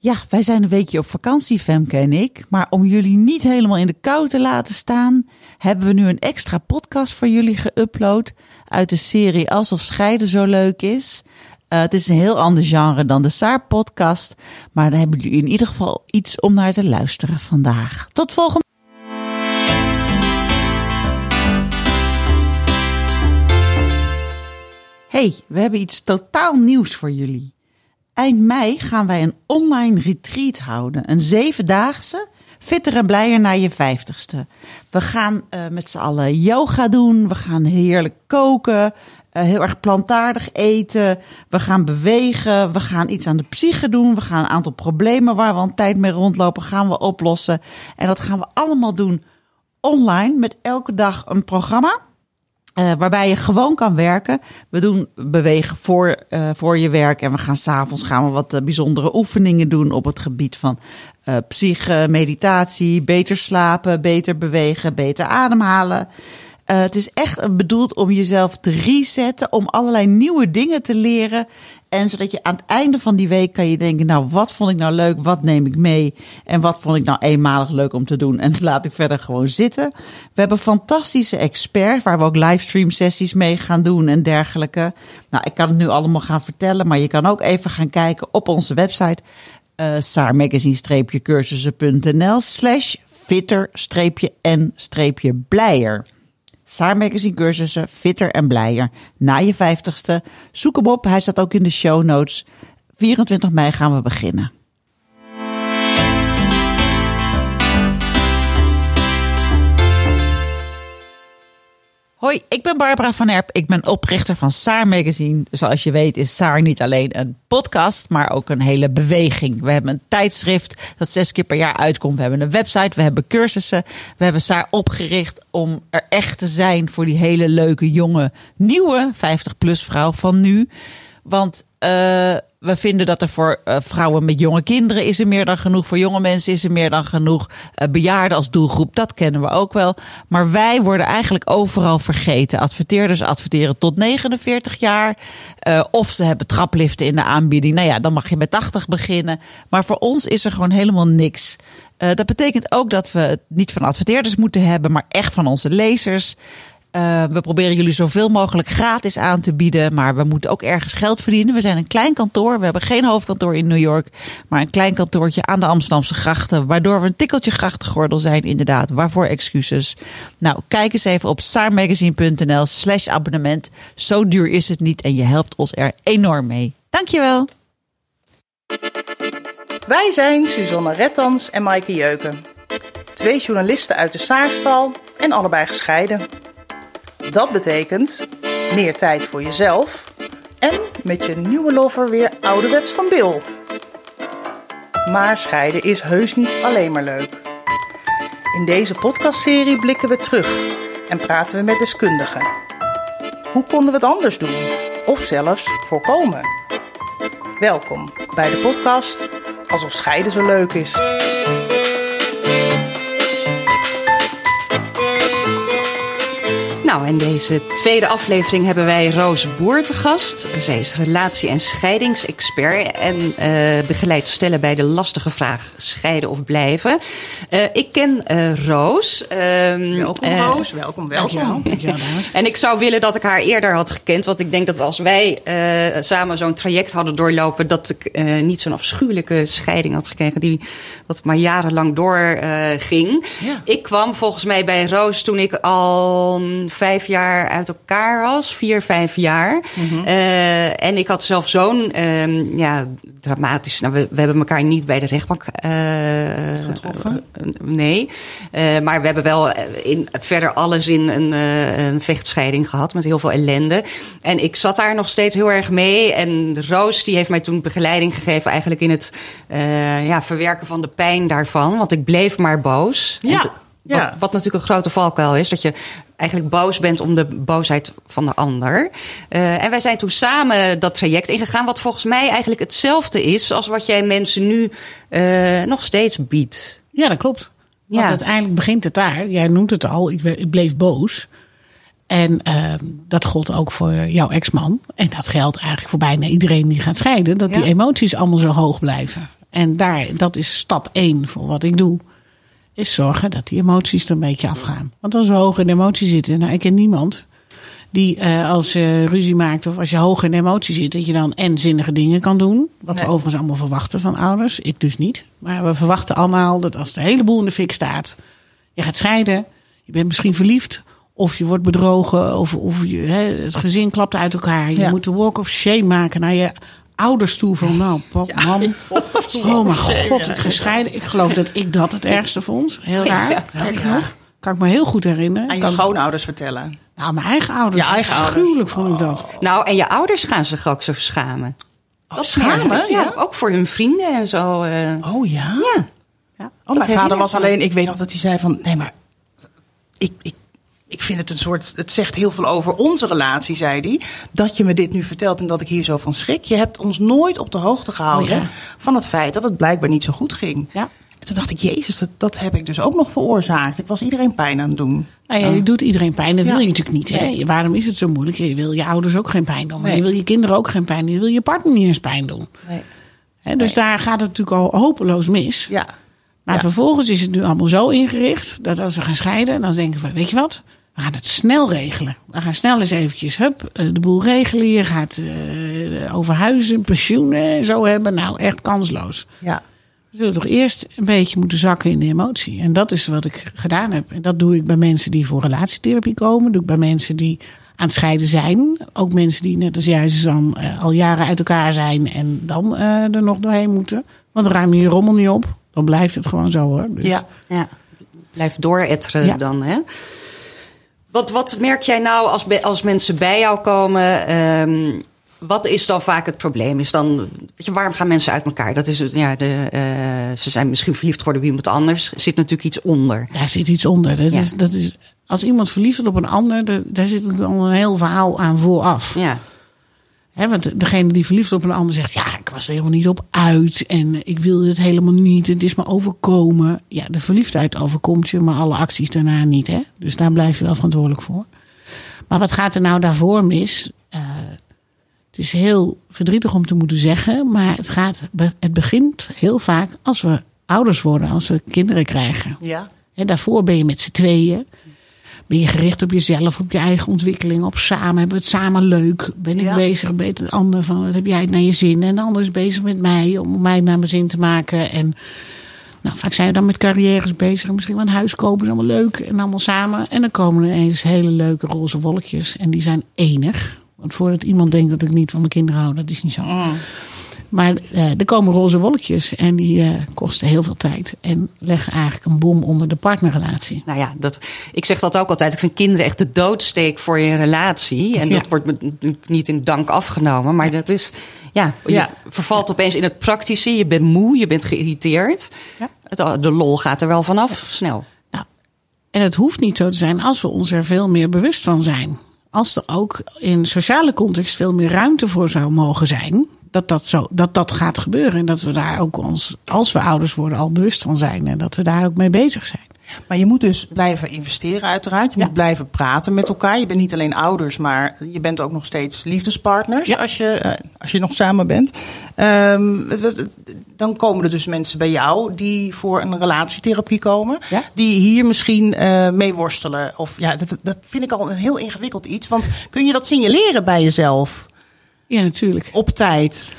Ja, wij zijn een weekje op vakantie, Femke en ik. Maar om jullie niet helemaal in de kou te laten staan, hebben we nu een extra podcast voor jullie geüpload uit de serie Alsof Scheiden zo leuk is. Uh, het is een heel ander genre dan de Saar-podcast, maar dan hebben jullie in ieder geval iets om naar te luisteren vandaag. Tot volgende Hey, we hebben iets totaal nieuws voor jullie. Eind mei gaan wij een online retreat houden. Een zevendaagse, fitter en blijer naar je vijftigste. We gaan uh, met z'n allen yoga doen. We gaan heerlijk koken. Uh, heel erg plantaardig eten. We gaan bewegen. We gaan iets aan de psyche doen. We gaan een aantal problemen waar we al een tijd mee rondlopen, gaan we oplossen. En dat gaan we allemaal doen online met elke dag een programma. Uh, waarbij je gewoon kan werken. We doen bewegen voor, uh, voor je werk. En we gaan s'avonds gaan we wat uh, bijzondere oefeningen doen op het gebied van psyche, meditatie, beter slapen, beter bewegen, beter ademhalen. het is echt bedoeld om jezelf te resetten, om allerlei nieuwe dingen te leren. En zodat je aan het einde van die week kan je denken, nou wat vond ik nou leuk, wat neem ik mee en wat vond ik nou eenmalig leuk om te doen en laat ik verder gewoon zitten. We hebben fantastische experts waar we ook livestream sessies mee gaan doen en dergelijke. Nou, ik kan het nu allemaal gaan vertellen, maar je kan ook even gaan kijken op onze website uh, saarmagazine-cursussen.nl slash fitter-en-blijer. Saar Magazine cursussen, fitter en blijer. Na je vijftigste. Zoek hem op, hij staat ook in de show notes. 24 mei gaan we beginnen. Hoi, ik ben Barbara van Erp. Ik ben oprichter van Saar Magazine. Zoals je weet is Saar niet alleen een podcast, maar ook een hele beweging. We hebben een tijdschrift dat zes keer per jaar uitkomt. We hebben een website, we hebben cursussen. We hebben Saar opgericht om er echt te zijn voor die hele leuke, jonge, nieuwe 50-plus vrouw van nu. Want uh, we vinden dat er voor uh, vrouwen met jonge kinderen is er meer dan genoeg. Voor jonge mensen is er meer dan genoeg. Uh, bejaarden als doelgroep, dat kennen we ook wel. Maar wij worden eigenlijk overal vergeten. Adverteerders adverteren tot 49 jaar. Uh, of ze hebben trapliften in de aanbieding. Nou ja, dan mag je met 80 beginnen. Maar voor ons is er gewoon helemaal niks. Dat betekent ook dat we het niet van adverteerders moeten hebben, maar echt van onze lezers. Uh, we proberen jullie zoveel mogelijk gratis aan te bieden, maar we moeten ook ergens geld verdienen. We zijn een klein kantoor, we hebben geen hoofdkantoor in New York, maar een klein kantoortje aan de Amsterdamse grachten, waardoor we een tikkeltje grachtengordel zijn, inderdaad. Waarvoor excuses? Nou, kijk eens even op saarmagazine.nl slash abonnement. Zo duur is het niet en je helpt ons er enorm mee. Dankjewel. Wij zijn Suzanne Rettans en Maaike Jeuken. Twee journalisten uit de Saarstal en allebei gescheiden. Dat betekent meer tijd voor jezelf en met je nieuwe lover weer ouderwets van Bill. Maar scheiden is heus niet alleen maar leuk. In deze podcastserie blikken we terug en praten we met deskundigen. Hoe konden we het anders doen? Of zelfs voorkomen? Welkom bij de podcast Alsof scheiden zo leuk is. Nou, in deze tweede aflevering hebben wij Roos Boer te gast. Zij is relatie- en scheidingsexpert en uh, begeleidt stellen bij de lastige vraag scheiden of blijven. Uh, ik ken uh, Roos. welkom Roos, welkom, welkom. en ik zou willen dat ik haar eerder had gekend, want ik denk dat als wij samen zo'n traject hadden doorlopen, dat ik niet zo'n afschuwelijke scheiding had gekregen die wat maar jarenlang doorging. Ja. Ik kwam volgens mij bij Roos toen ik al vijf jaar uit elkaar was. Vier, vijf jaar. Eh, en ik had zelf zo'n ehm, ja, dramatisch... Nou, we, we hebben elkaar niet bij de rechtbank... eh, Getroffen? eh, nee. Maar we hebben wel in, verder alles in een, een vechtscheiding gehad. Met heel veel ellende. En ik zat daar nog steeds heel erg mee. En Roos die heeft mij toen begeleiding gegeven... eigenlijk in het ja, verwerken van de pijn daarvan. Want ik bleef maar boos. Ja, ja. Wat, wat natuurlijk een grote valkuil is. Dat je eigenlijk boos bent om de boosheid van de ander. Eh, en wij zijn toen samen dat traject ingegaan. Wat volgens mij eigenlijk hetzelfde is als wat jij mensen nu eh, nog steeds biedt. Ja, dat klopt. Want Ja. uiteindelijk begint het daar. Jij noemt het al, ik, bleef boos. En ehm, dat gold ook voor jouw ex-man. En dat geldt eigenlijk voor bijna iedereen die gaat scheiden. Dat die emoties allemaal zo hoog blijven. En daar, dat is stap één voor wat ik doe. Is zorgen dat die emoties er een beetje afgaan. Want als we hoog in de emotie zitten, nou ik ken niemand die eh, als je ruzie maakt of als je hoog in de emotie zit, dat je dan en zinnige dingen kan doen. Wat we overigens allemaal verwachten van ouders. Ik dus niet. Maar we verwachten allemaal dat als de hele boel in de fik staat, je gaat scheiden, je bent misschien verliefd. Of je wordt bedrogen, of, of je, hè, het gezin klapt uit elkaar. Je Ja. moet de walk of shame maken naar je ouders toe. Van nou, pap, mam. Oh mijn god, ik ga scheiden. Ik geloof dat ik dat het ergste vond. Heel raar. Kan ik me heel goed herinneren. Aan je Kan- schoonouders vertellen. nou, mijn eigen ouders. Je eigen ouders. Oh. Afschuwelijk vond ik dat. Nou, en je ouders gaan zich ook zo schamen. Dat schamen, ja? Ook voor hun vrienden en zo. eh. Oh ja? ja. Ja. Oh, mijn vader was alleen, ik weet nog dat hij zei van, nee maar, ik, ik, ik vind het een soort, het zegt heel veel over onze relatie, zei hij. Dat je me dit nu vertelt en dat ik hier zo van schrik. Je hebt ons nooit op de hoogte gehouden Oh ja. van het feit dat het blijkbaar niet zo goed ging. Ja. En toen dacht ik, jezus, dat, dat heb ik dus ook nog veroorzaakt. Ik was iedereen pijn aan het doen. Nou ja, je doet iedereen pijn. Dat Ja. wil je natuurlijk niet. Hè? Nee. Waarom is het zo moeilijk? Je wil je ouders ook geen pijn doen. Maar Nee. je wil je kinderen ook geen pijn doen. Je wil je partner niet eens pijn doen. Nee. Hè? Dus daar gaat het natuurlijk al hopeloos mis. Ja. Maar Ja. vervolgens is het nu allemaal zo ingericht dat als we gaan scheiden, dan denken we, weet je wat? We gaan het snel regelen. We gaan snel eens eventjes, hup, eh, de boel regelen. Je gaat eh, over huizen, pensioenen en zo hebben. Nou, echt kansloos. Ja. We zullen toch eerst een beetje moeten zakken in de emotie. En dat is wat ik gedaan heb. En dat doe ik bij mensen die voor relatietherapie komen. doe ik bij mensen die aan het scheiden zijn. Ook mensen die net als jij, Suzanne, eh, al jaren uit elkaar zijn en dan eh, er nog doorheen moeten. Want ruim je je rommel niet op. Dan blijft het gewoon zo hoor. Dus, Ja. Ja, blijf dooretteren Ja. dan. Hè? Wat, wat merk jij nou als, be- als mensen bij jou komen? ehm, wat is dan vaak het probleem? Is dan, weet je, waarom gaan mensen uit elkaar? Dat is, ja, de, eh, ze zijn misschien verliefd geworden op iemand anders. Er zit natuurlijk iets onder. Daar zit iets onder. Dat Ja. is, dat is, als iemand verliefd wordt op een ander, daar, daar zit natuurlijk al een heel verhaal aan vooraf. Ja, Want degene die verliefd op een ander zegt: Ja, ik was er helemaal niet op uit. En ik wilde het helemaal niet. Het is me overkomen. Ja, de verliefdheid overkomt je, maar alle acties daarna niet. Hè? Dus daar blijf je wel verantwoordelijk voor. Maar wat gaat er nou daarvoor mis? Eh, het is heel verdrietig om te moeten zeggen. Maar het, gaat, het begint heel vaak als we ouders worden, als we kinderen krijgen. Ja. Hè, daarvoor ben je met z'n tweeën. Ben je gericht op jezelf, op je eigen ontwikkeling, op samen. Hebben we het samen leuk? Ben ik Ja. bezig met de ander van wat heb jij het naar je zin? En de ander is bezig met mij om mij naar mijn zin te maken. En nou, vaak zijn we dan met carrières bezig. en Misschien wel een huis kopen, is allemaal leuk. En allemaal samen. En dan komen er ineens hele leuke roze wolkjes. En die zijn enig. Want voordat iemand denkt dat ik niet van mijn kinderen hou, dat is niet zo. Maar eh, er komen roze wolkjes en die eh, kosten heel veel tijd. En leggen eigenlijk een bom onder de partnerrelatie. nou ja, dat, ik zeg dat ook altijd. Ik vind kinderen echt de doodsteek voor je relatie. En Ja. dat wordt me natuurlijk niet in dank afgenomen. Maar dat is, ja, je vervalt opeens in het praktische. Je bent moe, je bent geïrriteerd. Ja. Het- De lol gaat er wel vanaf, snel. Nou, en het hoeft niet zo te zijn als we ons er veel meer bewust van zijn. Als er ook in sociale context veel meer ruimte voor zou mogen zijn. Dat dat, zo, dat dat gaat gebeuren. En dat we daar ook ons, als we ouders worden, al bewust van zijn. En dat we daar ook mee bezig zijn. Maar je moet dus blijven investeren uiteraard. Je Ja. moet blijven praten met elkaar. Je bent niet alleen ouders, maar je bent ook nog steeds liefdespartners Ja. als, je, eh, als je nog samen bent. Ehm, w- dan komen er dus mensen bij jou die voor een relatietherapie komen. Ja. Die hier misschien eh, mee worstelen. Of ja, dat, dat vind ik al een heel ingewikkeld iets. Want kun je dat signaleren bij jezelf Ja, natuurlijk. op tijd?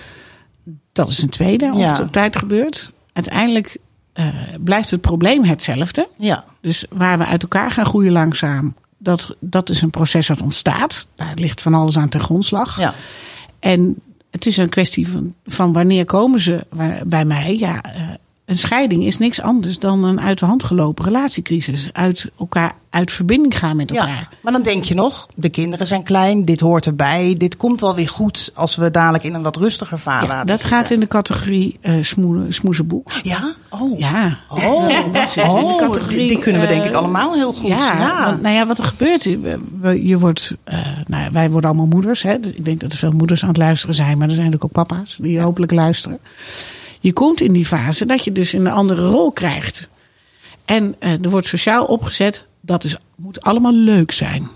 Dat is een tweede, of Ja. het op tijd gebeurt. Uiteindelijk eh, blijft het probleem hetzelfde. Ja. Dus waar we uit elkaar gaan groeien langzaam, dat, dat is een proces wat ontstaat. Daar ligt van alles aan ten grondslag. Ja. En het is een kwestie van, van wanneer komen ze bij mij. Ja, eh, een scheiding is niks anders dan een uit de hand gelopen relatiecrisis. Uit elkaar uit verbinding gaan met elkaar. Ja, maar dan denk je nog, de kinderen zijn klein, dit hoort erbij. Dit komt wel weer goed als we dadelijk in een wat rustiger vaarwater Ja, dat zitten. gaat in de categorie eh smoe- smoezenboek. Ja? Oh. Ja. Oh, dat in de oh categorie, die, kunnen we denk eh, ik allemaal heel goed. Ja, Ja, Want, nou ja, wat er gebeurt, we- je wordt, eh, nou, wij worden allemaal moeders. Hè? Dus Ik denk dat er veel moeders aan het luisteren zijn, maar er zijn natuurlijk ook papa's die hopelijk luisteren. Je komt in die fase dat je dus een andere rol krijgt. En eh, er wordt sociaal opgezet, dat is, moet allemaal leuk zijn.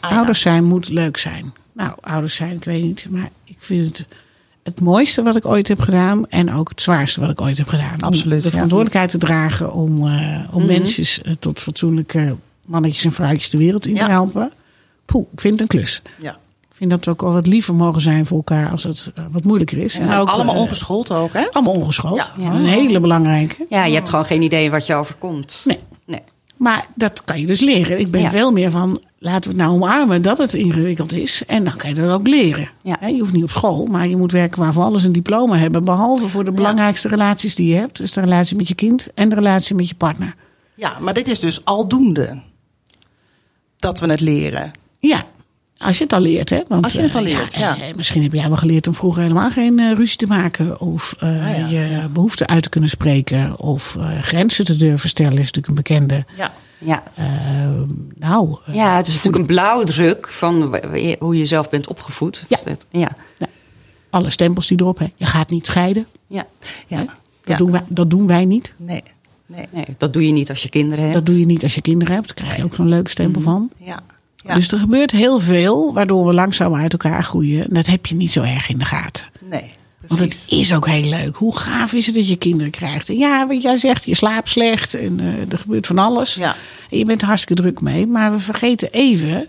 Ah, ja. Ouders zijn moet leuk zijn. Nou, ouders zijn, ik weet niet, maar ik vind het het mooiste wat ik ooit heb gedaan en ook het zwaarste wat ik ooit heb gedaan. Absoluut, Om de ja. verantwoordelijkheid te dragen om, eh, om mensen eh, tot fatsoenlijke mannetjes en vrouwtjes de wereld in Ja. te helpen. Poeh, ik vind het een klus. ja. Ik vind dat we ook al wat liever mogen zijn voor elkaar als het eh, wat moeilijker is. En allemaal eh, ongeschoold ook, hè? allemaal ongeschoold. Ja. Een hele belangrijke. Ja, je hebt gewoon geen idee wat je overkomt. Nee. Nee. Maar dat kan je dus leren. Ik ben Ja. veel meer van, laten we het nou omarmen dat het ingewikkeld is. En dan kan je dat ook leren. Ja. Je hoeft niet op school, maar je moet werken waarvoor alles een diploma hebben. Behalve voor de belangrijkste relaties die je hebt. Dus de relatie met je kind en de relatie met je partner. Ja, maar dit is dus aldoende. Dat we het leren. Ja, als je het al leert. Hè? Want, Als je het al eh, leert, ja. eh, misschien heb jij wel geleerd om vroeger helemaal geen eh, ruzie te maken. Of eh, Ah, ja. je behoeften uit te kunnen spreken. Of eh, grenzen te durven stellen is natuurlijk een bekende. Ja. Ja. Nou, ja, het is natuurlijk een blauwdruk van hoe je zelf bent opgevoed. Ja. Dat- ja. alle stempels die erop. Hè. Je gaat niet scheiden. ja. Ja. Dat, ja. doen wij, dat doen wij niet. Nee. Nee. Nee, dat doe je niet als je kinderen hebt. Dat doe je niet als je kinderen hebt. Daar krijg je ook zo'n leuke stempel van. Ja. Ja. Dus er gebeurt heel veel waardoor we langzaam uit elkaar groeien. En dat heb je niet zo erg in de gaten. nee. Want Precies. het is ook heel leuk. Hoe gaaf is het dat je kinderen krijgt? En ja, wat jij zegt, je slaapt slecht en eh, er gebeurt van alles. Ja. En je bent hartstikke druk mee. Maar we vergeten even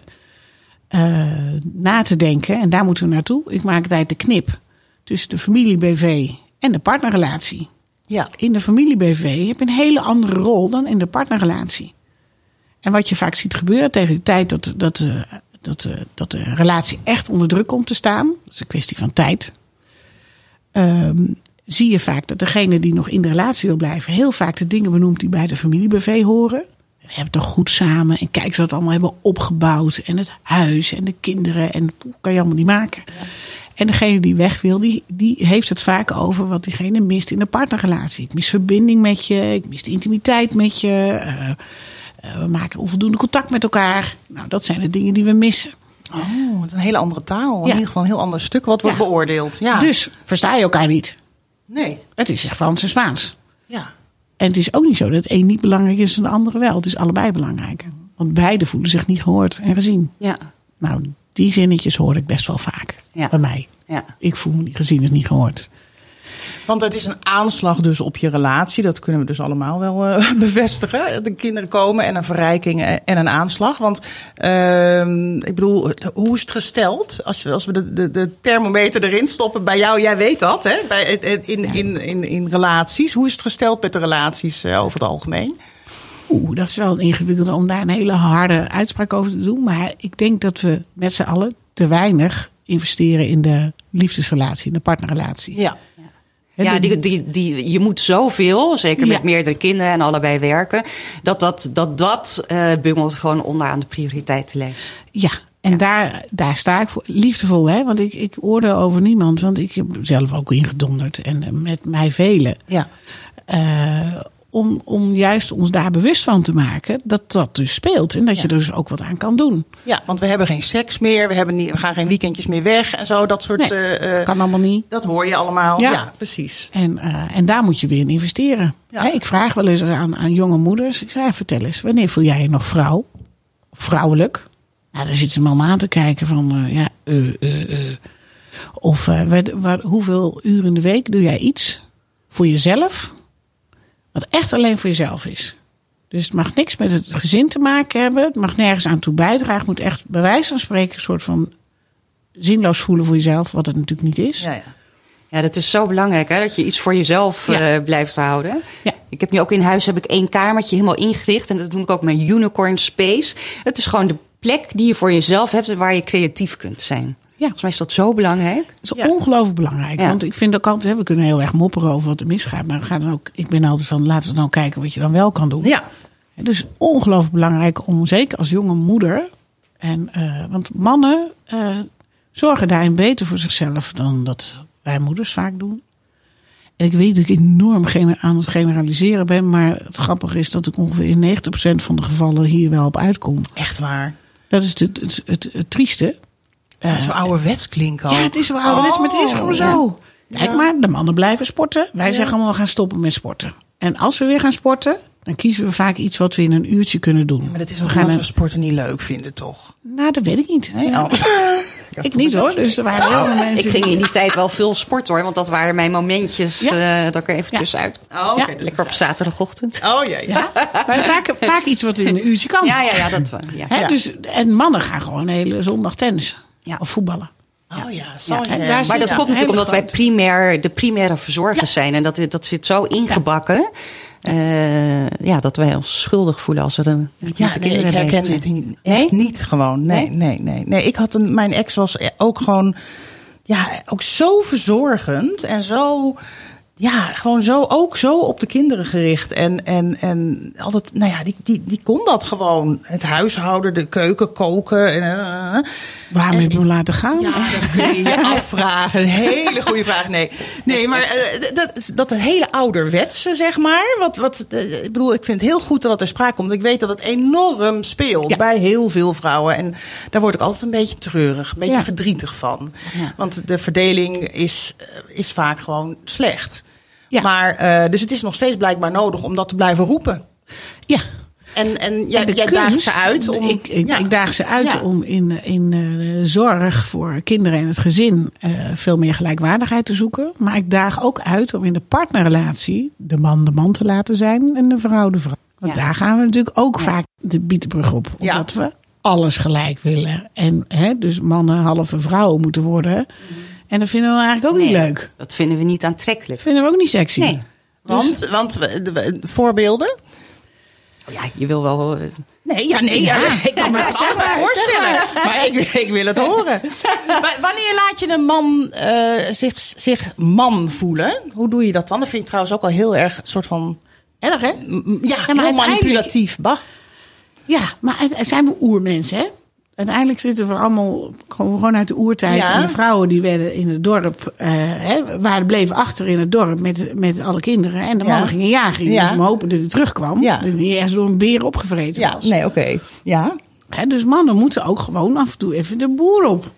eh, na te denken. En daar moeten we naartoe. Ik maak altijd de knip tussen de familie-BV en de partnerrelatie. Ja. In de familie-BV heb je een hele andere rol dan in de partnerrelatie. En wat je vaak ziet gebeuren tegen de tijd dat, dat, eh, dat, eh, dat de relatie echt onder druk komt te staan, dat is een kwestie van tijd, ehm, zie je vaak dat degene die nog in de relatie wil blijven, heel vaak de dingen benoemt die bij de familie-BV horen. We hebben toch goed samen en kijk ze dat allemaal hebben opgebouwd. En het huis en de kinderen en poeh, kan je allemaal niet maken. En degene die weg wil, die, die heeft het vaak over wat diegene mist in de partnerrelatie. Ik mis verbinding met je, ik mis de intimiteit met je. eh, we maken onvoldoende contact met elkaar. Nou, dat zijn de dingen die we missen. Oh, het is een hele andere taal. In Ja. ieder geval een heel ander stuk wat wordt Ja. beoordeeld. Ja. Dus versta je elkaar niet. Nee. Het is echt Frans en Spaans. Ja. En het is ook niet zo dat het een niet belangrijk is en de andere wel. Het is allebei belangrijk. Want beide voelen zich niet gehoord en gezien. Ja. Nou, die zinnetjes hoor ik best wel vaak Ja. bij mij. Ja. Ik voel me niet gezien en niet gehoord. Want het is een aanslag dus op je relatie. Dat kunnen we dus allemaal wel eh, bevestigen. De kinderen komen en een verrijking en een aanslag. Want ehm, ik bedoel, hoe is het gesteld? Als, als we de, de, de thermometer erin stoppen bij jou, jij weet dat, hè? Bij, in, in, in, in relaties. Hoe is het gesteld met de relaties eh, over het algemeen? Oeh, dat is wel ingewikkeld om daar een hele harde uitspraak over te doen. Maar ik denk dat we met z'n allen te weinig investeren in de liefdesrelatie, in de partnerrelatie. Ja. Ja, die, die, die, je moet zoveel, zeker met Ja. meerdere kinderen en allebei werken, dat dat, dat, dat eh, bungelt gewoon onderaan de prioriteitenlijst. Ja, en Daar, daar sta ik voor. Liefdevol, hè? Want ik, ik oordeel over niemand. Want ik heb zelf ook ingedonderd. En eh, met mij velen. Ja. Eh, om, om juist ons daar bewust van te maken dat dat dus speelt. En dat je er dus ook wat aan kan doen. ja, want we hebben geen seks meer. We, hebben niet, we gaan geen weekendjes meer weg en zo. Dat soort. Nee, eh, eh, kan allemaal niet. dat hoor je allemaal. Ja, Ja. precies. En, eh, en daar moet je weer in investeren. Ja. Ik vraag wel eens aan, aan jonge moeders. Ik zeg, vertel eens, wanneer voel jij je nog vrouw? Vrouwelijk? Nou, dan zitten ze me allemaal aan te kijken van, eh, ja, eh, eh, eh. Of wat- hoeveel uren in de week doe jij iets voor jezelf? Wat echt alleen voor jezelf is. Dus het mag niks met het gezin te maken hebben. Het mag nergens aan toe bijdragen. Het moet echt bij wijze van spreken een soort van zinloos voelen voor jezelf. Wat het natuurlijk niet is. Ja, ja. Ja, dat is zo belangrijk hè, dat je iets voor jezelf Ja. eh, blijft houden. Ja. Ik heb nu ook in huis heb ik één kamertje helemaal ingericht. En dat noem ik ook mijn unicorn space. Het is gewoon de plek die je voor jezelf hebt waar je creatief kunt zijn. Ja. Volgens mij is dat zo belangrijk. Dat is Ja. ongelooflijk belangrijk. Ja. Want ik vind ook altijd, hè, we kunnen heel erg mopperen over wat er misgaat. Maar we gaan dan ook, ik ben altijd van, laten we dan kijken wat je dan wel kan doen. Ja. Dus ongelooflijk belangrijk om, zeker als jonge moeder. En, eh, want mannen eh, zorgen daarin beter voor zichzelf dan dat wij moeders vaak doen. En ik weet dat ik enorm aan het generaliseren ben. Maar het grappige is dat ik ongeveer in 90% van de gevallen hier wel op uitkom. Echt waar. Dat is het, het, het, het trieste. Ja, zo ouderwets klinken Ja, ook. het is wel ouderwets, maar het is Oh, gewoon zo. Kijk maar, de mannen blijven sporten. Wij zeggen allemaal, we gaan stoppen met sporten. En als we weer gaan sporten, dan kiezen we vaak iets wat we in een uurtje kunnen doen. Maar dat is we ook gaan omdat een- we sporten niet leuk vinden, toch? Nou, dat weet ik niet. Nee? Oh. Ik niet hoor, dus er waren heel veel mensen. Ik ging in die tijd wel veel sporten hoor, want dat waren mijn momentjes Ja. eh, dat ik er even Ja. tussenuit. Oh, oké, Ja, dat Lekker op zaterdagochtend. Oh ja, ja. Ja, maar vaak, vaak iets wat in een uurtje kan. Ja, ja, ja, dat. Ja. Hè, Ja. dus, en mannen gaan gewoon een hele zondag tennissen. Ja. Of voetballen. Oh ja, daar Maar dat Ja, komt natuurlijk omdat wij primair, de primaire verzorgers zijn. En dat, dat zit zo ingebakken. eh, ja, dat wij ons schuldig voelen als we dan met Ja, de nee, kinderen ik herken dit niet, Nee? echt niet gewoon. Nee, nee, nee, nee. Ik had een, mijn ex was ook gewoon, ja, ook zo verzorgend en zo, ja, gewoon zo, ook zo op de kinderen gericht. En, en, en altijd, nou ja, die, die, die kon dat gewoon. Het huishouden, de keuken, koken. En, eh, Waarom heb je hem laten gaan? ja, dat kun je je afvragen. Een hele goede vraag. Nee, nee maar eh, dat, is- dat hele ouderwetse, zeg maar. Wat, wat, eh, ik bedoel, ik vind het heel goed dat ter sprake komt. Ik weet dat het enorm speelt Ja. bij heel veel vrouwen. En daar word ik altijd een beetje treurig, een beetje Ja. verdrietig van. Want de verdeling is, eh, is vaak gewoon slecht. Ja. Maar, eh, dus het is nog steeds blijkbaar nodig om dat te blijven roepen. Ja. En, en jij, En daagt ze uit om... Ik, ik, ja. ik daag ze uit Ja. om in, in eh, zorg voor kinderen en het gezin eh, veel meer gelijkwaardigheid te zoeken. Maar ik daag ook uit om in de partnerrelatie de man de man te laten zijn en de vrouw de vrouw. Want daar gaan we natuurlijk ook vaak de bietenbrug op. Omdat we alles gelijk willen. En hè, dus mannen halve vrouwen moeten worden. En dat vinden we eigenlijk ook niet leuk. Dat vinden we niet aantrekkelijk. vinden we ook niet sexy. Nee. Want, want we- de- de- voorbeelden? Oh ja, je wil wel. eh, Nee, ja, nee, ja, ik kan me allemaal maar, voorstellen. Maar ik, ik wil het horen. Maar wanneer laat je een man eh, zich, zich man voelen? Hoe doe je dat dan? Dat vind ik trouwens ook al heel erg een soort van... Erg hè? Ja, maar heel manipulatief. Bah. Ja, maar het zijn we oermensen, hè? Uiteindelijk zitten we allemaal gewoon, gewoon uit de oertijd. Ja. En de vrouwen die werden in het dorp, eh, hè, waren, bleven achter in het dorp met, met alle kinderen. En de Ja. mannen gingen jagen. Die Ja. hopen dat hij terugkwam. Ja. Dat hij ergens door een beer opgevreten Ja, was. nee, oké. Ja. Hè, dus mannen moeten ook gewoon af en toe even de boer op.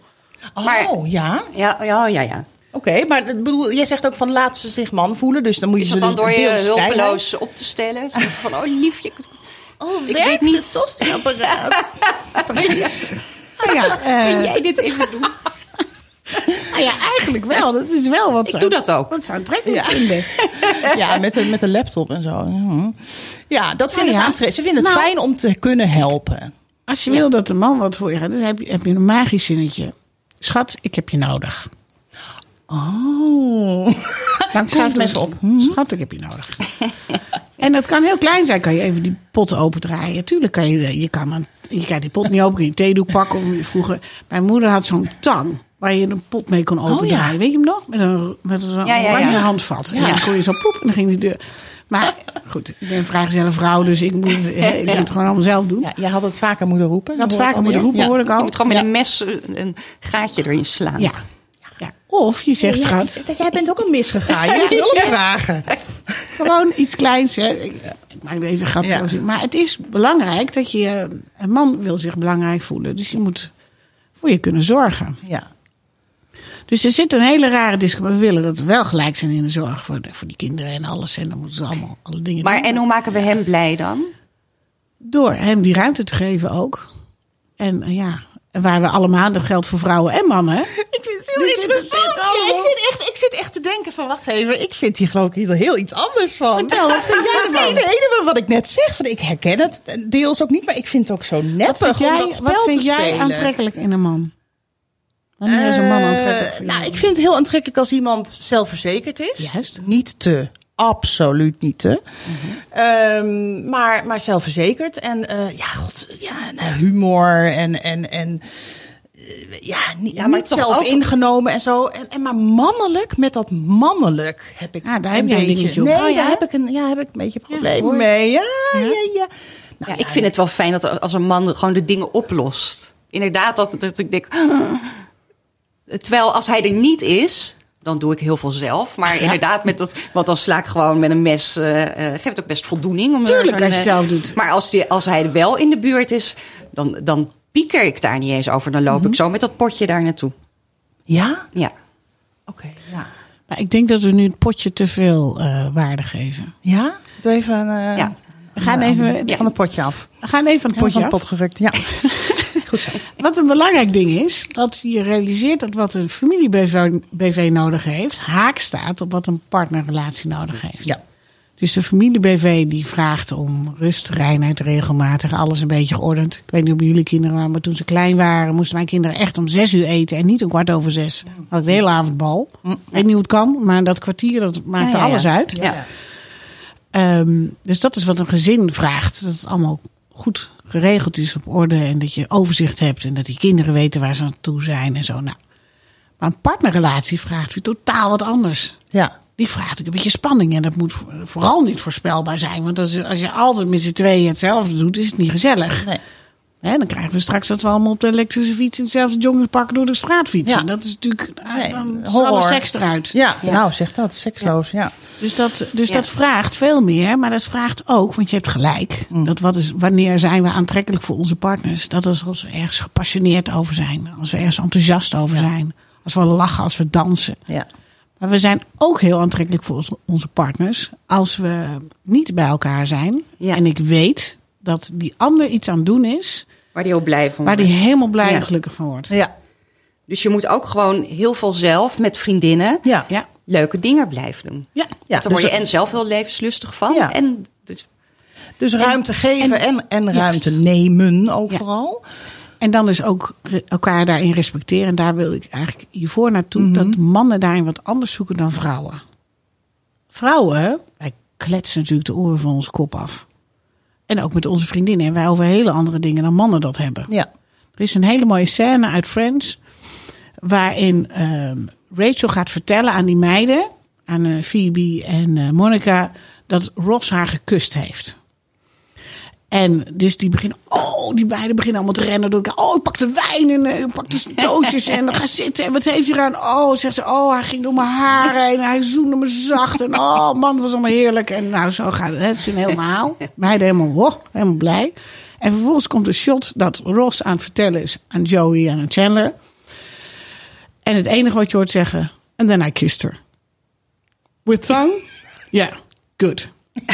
Oh, Maar- ja. ja, ja, ja, ja. Oké, maar bedoel, jij zegt ook van laat ze zich man voelen. Dus dan moet je Is ze dat dan door je hulpeloos op te stellen? Zo Van, oh liefje. Ik- Oh, Ik werkt niet. het tosti-apparaat? Nou ja, eh, Kun jij dit even doen? nou ja, eigenlijk wel. Dat is wel wat Ik ze, doe dat ook. Wat ze aantrekkelijk Ja. vinden. ja, met de, met de laptop en zo. Ja, Ja, dat vinden ja. ze aantrekkelijk. Ze vinden het Nou. fijn om te kunnen helpen. Als je wil dat de man wat voor je gaat, dan heb je, heb je een magisch zinnetje. Schat, ik heb je nodig. Oh. Dan Schrijf mensen op. Schat, ik heb je nodig. En dat kan heel klein zijn. Kan je even die pot opendraaien. Tuurlijk kan je, je kan een, je kan die pot niet open, kun je een theedoek pakken. Of vroeger, mijn moeder had zo'n tang waar je een pot mee kon opendraaien. Oh ja. Weet je hem nog? Met een, met een Ja, oranje handvat. En dan kon je zo poep en dan ging die deur. Maar goed, ik ben een vrijgezelle vrouw, dus ik moet, ik moet het gewoon allemaal zelf doen. Ja, jij had het vaker moeten roepen. Had Dat hoor ik vaker moeten roepen, hoor ik al. Je moet gewoon met een mes een gaatje erin slaan. Ja. Of je zegt, Ja, schat, jij bent ook een misgegaan. Je moet hulp vragen. Gewoon iets kleins. Hè. Ik, ik maak er even grapje Ja. Maar het is belangrijk dat je... Een man wil zich belangrijk voelen. Dus je moet voor je kunnen zorgen. Ja. Dus er zit een hele rare discussie. Maar we willen dat we wel gelijk zijn in de zorg voor, de- voor die kinderen en alles. En dan moeten ze allemaal alle dingen Maar doen. en hoe maken we hem blij dan? Door hem die ruimte te geven ook. En eh, ja, waar we allemaal... Dat geldt voor vrouwen en mannen. Ik vind het heel interessant. Ja, ik, zit echt, ik zit echt te denken van, wacht even. Ik vind hier geloof ik heel iets anders van. Vertel, wat vind jij ervan? Nee, nee, wat ik net zeg. Van, ik herken het deels ook niet. Maar ik vind het ook zo neppig om dat spel wat vind jij aantrekkelijk in een man? Wanneer is een man Eh, aantrekkelijk nou, ik vind het heel aantrekkelijk als iemand zelfverzekerd is. Juist. Niet te absoluut niet. Hè? Ehm, maar, maar zelfverzekerd. En eh, ja, god, ja, nou, humor en. en, en eh, ja, niet, Ja, niet zelf ook- ingenomen en zo. En, en maar mannelijk, met dat mannelijk heb ik Ah, daar een heb beetje. Nee, Oh, ja? daar heb ik een, ja, heb ik een beetje problemen mee. Ja, ja, ja. Nou, ik vind het wel fijn dat als een man gewoon de dingen oplost. Inderdaad, dat, dat ik denk. Terwijl als hij er niet is, dan doe ik heel veel zelf. Maar inderdaad, met dat, want dan sla ik gewoon met een mes. eh, eh, geeft ook best voldoening. Om, eh, Tuurlijk, als je eh, zelf doet. Maar als, die, als hij wel in de buurt is, dan, dan pieker ik daar niet eens over. Dan loop Mhm. ik zo met dat potje daar naartoe. Ja? Ja. Oké, ja. Maar ik denk dat we nu het potje te veel eh, waarde geven. Ja? Doe even een, eh, Ja. We gaan even, van een potje af. we gaan even Van potje een af. pot gerukt, ja. Goed zo. Wat een belangrijk ding is, dat je realiseert dat wat een familie-BV BV nodig heeft, haak staat op wat een partnerrelatie nodig heeft. Ja. Dus de familie-BV die vraagt om rust, reinheid, regelmatig, alles een beetje geordend. Ik weet niet hoe jullie kinderen waren, maar toen ze klein waren, moesten mijn kinderen echt om zes uur eten en niet om kwart over zes. Had ik de hele avond bal. Ik weet niet hoe het kan, maar dat kwartier, dat maakte Ja, ja, ja. alles uit. Ja. Ehm, dus dat is wat een gezin vraagt. Dat het allemaal goed geregeld is op orde en dat je overzicht hebt en dat die kinderen weten waar ze aan toe zijn en zo. Nou, maar een partnerrelatie vraagt weer totaal wat anders. Ja. Die vraagt ook een beetje spanning en dat moet vo- vooral niet voorspelbaar zijn. Want als, als je altijd met z'n tweeën hetzelfde doet, is het niet gezellig. Nee. Hè, dan krijgen we straks dat we allemaal op de elektrische fiets in hetzelfde jongenspak door de straat fietsen. Ja. Dat is natuurlijk, ah, Nee, dan is horror. alle seks eruit. Ja, nou zeg dat, seksloos, ja. Dus, dat, dus Ja. dat vraagt veel meer, maar dat vraagt ook, want je hebt gelijk. Dat wat is, wanneer zijn we aantrekkelijk voor onze partners? Dat is als we ergens gepassioneerd over zijn, als we ergens enthousiast over zijn, als we lachen, als we dansen. ja. Maar we zijn ook heel aantrekkelijk voor onze partners als we niet bij elkaar zijn. Ja. En ik weet dat die ander iets aan het doen is Waar die heel blij van waar wordt. die helemaal blij en gelukkig van wordt. Ja, Dus je moet ook gewoon heel veel zelf met vriendinnen ja. Ja, leuke dingen blijven doen. ja. ja. Dan word je dus, en zelf heel levenslustig van. Ja. En dus, dus ruimte geven en, en, ruimte nemen ook Ja. vooral. En dan dus ook elkaar daarin respecteren. En daar wil ik eigenlijk hiervoor naartoe. Mhm. Dat mannen daarin wat anders zoeken dan vrouwen. Vrouwen, wij kletsen natuurlijk de oren van onze kop af. En ook met onze vriendinnen. En wij over hele andere dingen dan mannen dat hebben. Ja. Er is een hele mooie scène uit Friends. Waarin ehm, Rachel gaat vertellen aan die meiden. Aan eh, Phoebe en eh, Monica. Dat Ross haar gekust heeft. En dus die beginnen, oh, die beiden beginnen allemaal te rennen door elkaar. Oh, ik pak de wijn en eh, ik pak de doosjes en dan ga zitten. En wat heeft hij aan? Oh, zegt ze, oh, hij ging door mijn haren heen. en Hij zoende me zacht. En oh, man, het was allemaal heerlijk. En nou, zo gaat het. Het is een heel verhaal. Beiden helemaal, oh, helemaal blij. En vervolgens komt een shot dat Ross aan het vertellen is aan Joey en aan Chandler. En het enige wat je hoort zeggen, and then I kissed her. With tongue? Ja, good.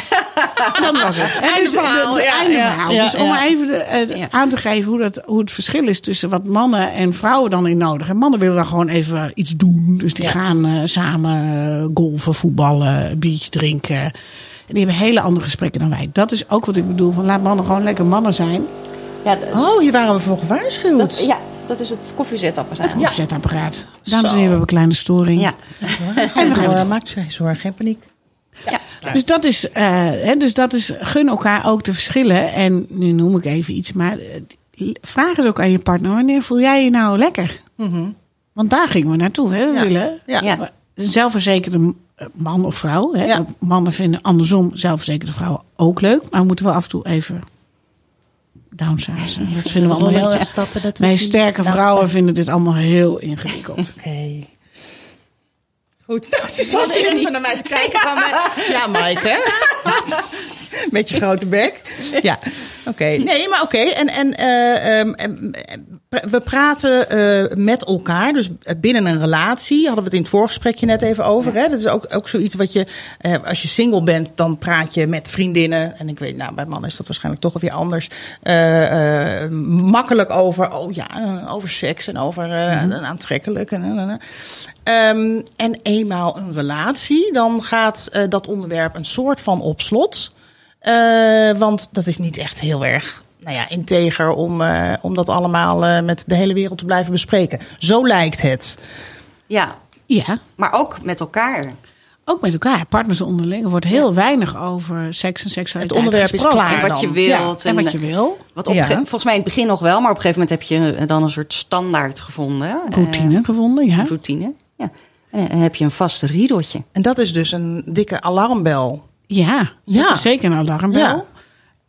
En dat was het. En dus, verhaal, de- de- ja, einde ja, verhaal. ja, dus om even de, eh, Ja. aan te geven hoe, dat, hoe het verschil is tussen wat mannen en vrouwen dan in nodig. En mannen willen dan gewoon even iets doen. Dus die Ja. gaan eh, samen eh, golfen, voetballen, een biertje drinken. En die hebben hele andere gesprekken dan wij. Dat is ook wat ik bedoel. Van laat mannen gewoon lekker mannen zijn. Oh, hier waren we voor gewaarschuwd. dat, ja, dat is het koffiezetapparaat. Het koffiezetapparaat. Dames en heren, we hebben een kleine storing. Ja. En we gaan maak je zorgen, geen paniek. Dus dat is, eh, hè, dus dat is, gun elkaar ook de verschillen. En nu noem ik even iets, maar eh, vraag eens ook aan je partner: wanneer voel jij je nou lekker? Want daar gingen we naartoe, hè? We Ja. willen Ja. Ja. een zelfverzekerde eh, man of vrouw. Hè? Ja. Mannen vinden andersom zelfverzekerde vrouwen ook leuk, maar we moeten wel af en toe even downsizen. Dat vinden we allemaal heel erg. stappen. Dat Mijn sterke stappen. vrouwen vinden dit allemaal heel ingewikkeld. Oké. Goed, nou, ze zat hier even naar mij te kijken van... eh, ja, Mike, hè? Met je grote bek. Ja, oké. Nee, maar oké. En, en eh, ehm, em, em, we praten eh, met elkaar, dus binnen een relatie. Hadden we het in het voorgesprekje net even over. Hè? Dat is ook, ook zoiets wat je... eh, als je single bent, dan praat je met vriendinnen. En ik weet, nou, bij mannen is dat waarschijnlijk toch weer anders. eh, eh, makkelijk over, oh ja, eh, over seks en over eh, een aantrekkelijk. En, en, en. Ehm, en eenmaal een relatie, dan gaat eh, dat onderwerp een soort van op slot. Eh, want dat is niet echt heel erg nou ja, integer om, eh, om dat allemaal eh, met de hele wereld te blijven bespreken. Zo lijkt het. ja, Ja, maar ook met elkaar. Ook met elkaar, partners onderling. Er wordt heel weinig over seks en seksualiteit Het onderwerp is klaar En wat je wilt. En wat je wil. Wat op, Ja. ge- volgens mij in het begin nog wel, maar op een gegeven moment heb je dan een soort standaard gevonden. Routine gevonden, ja. Eh, routine, ja. En dan heb je een vast riedeltje. En dat is dus een dikke alarmbel. Ja, Ja. dat is zeker een alarmbel.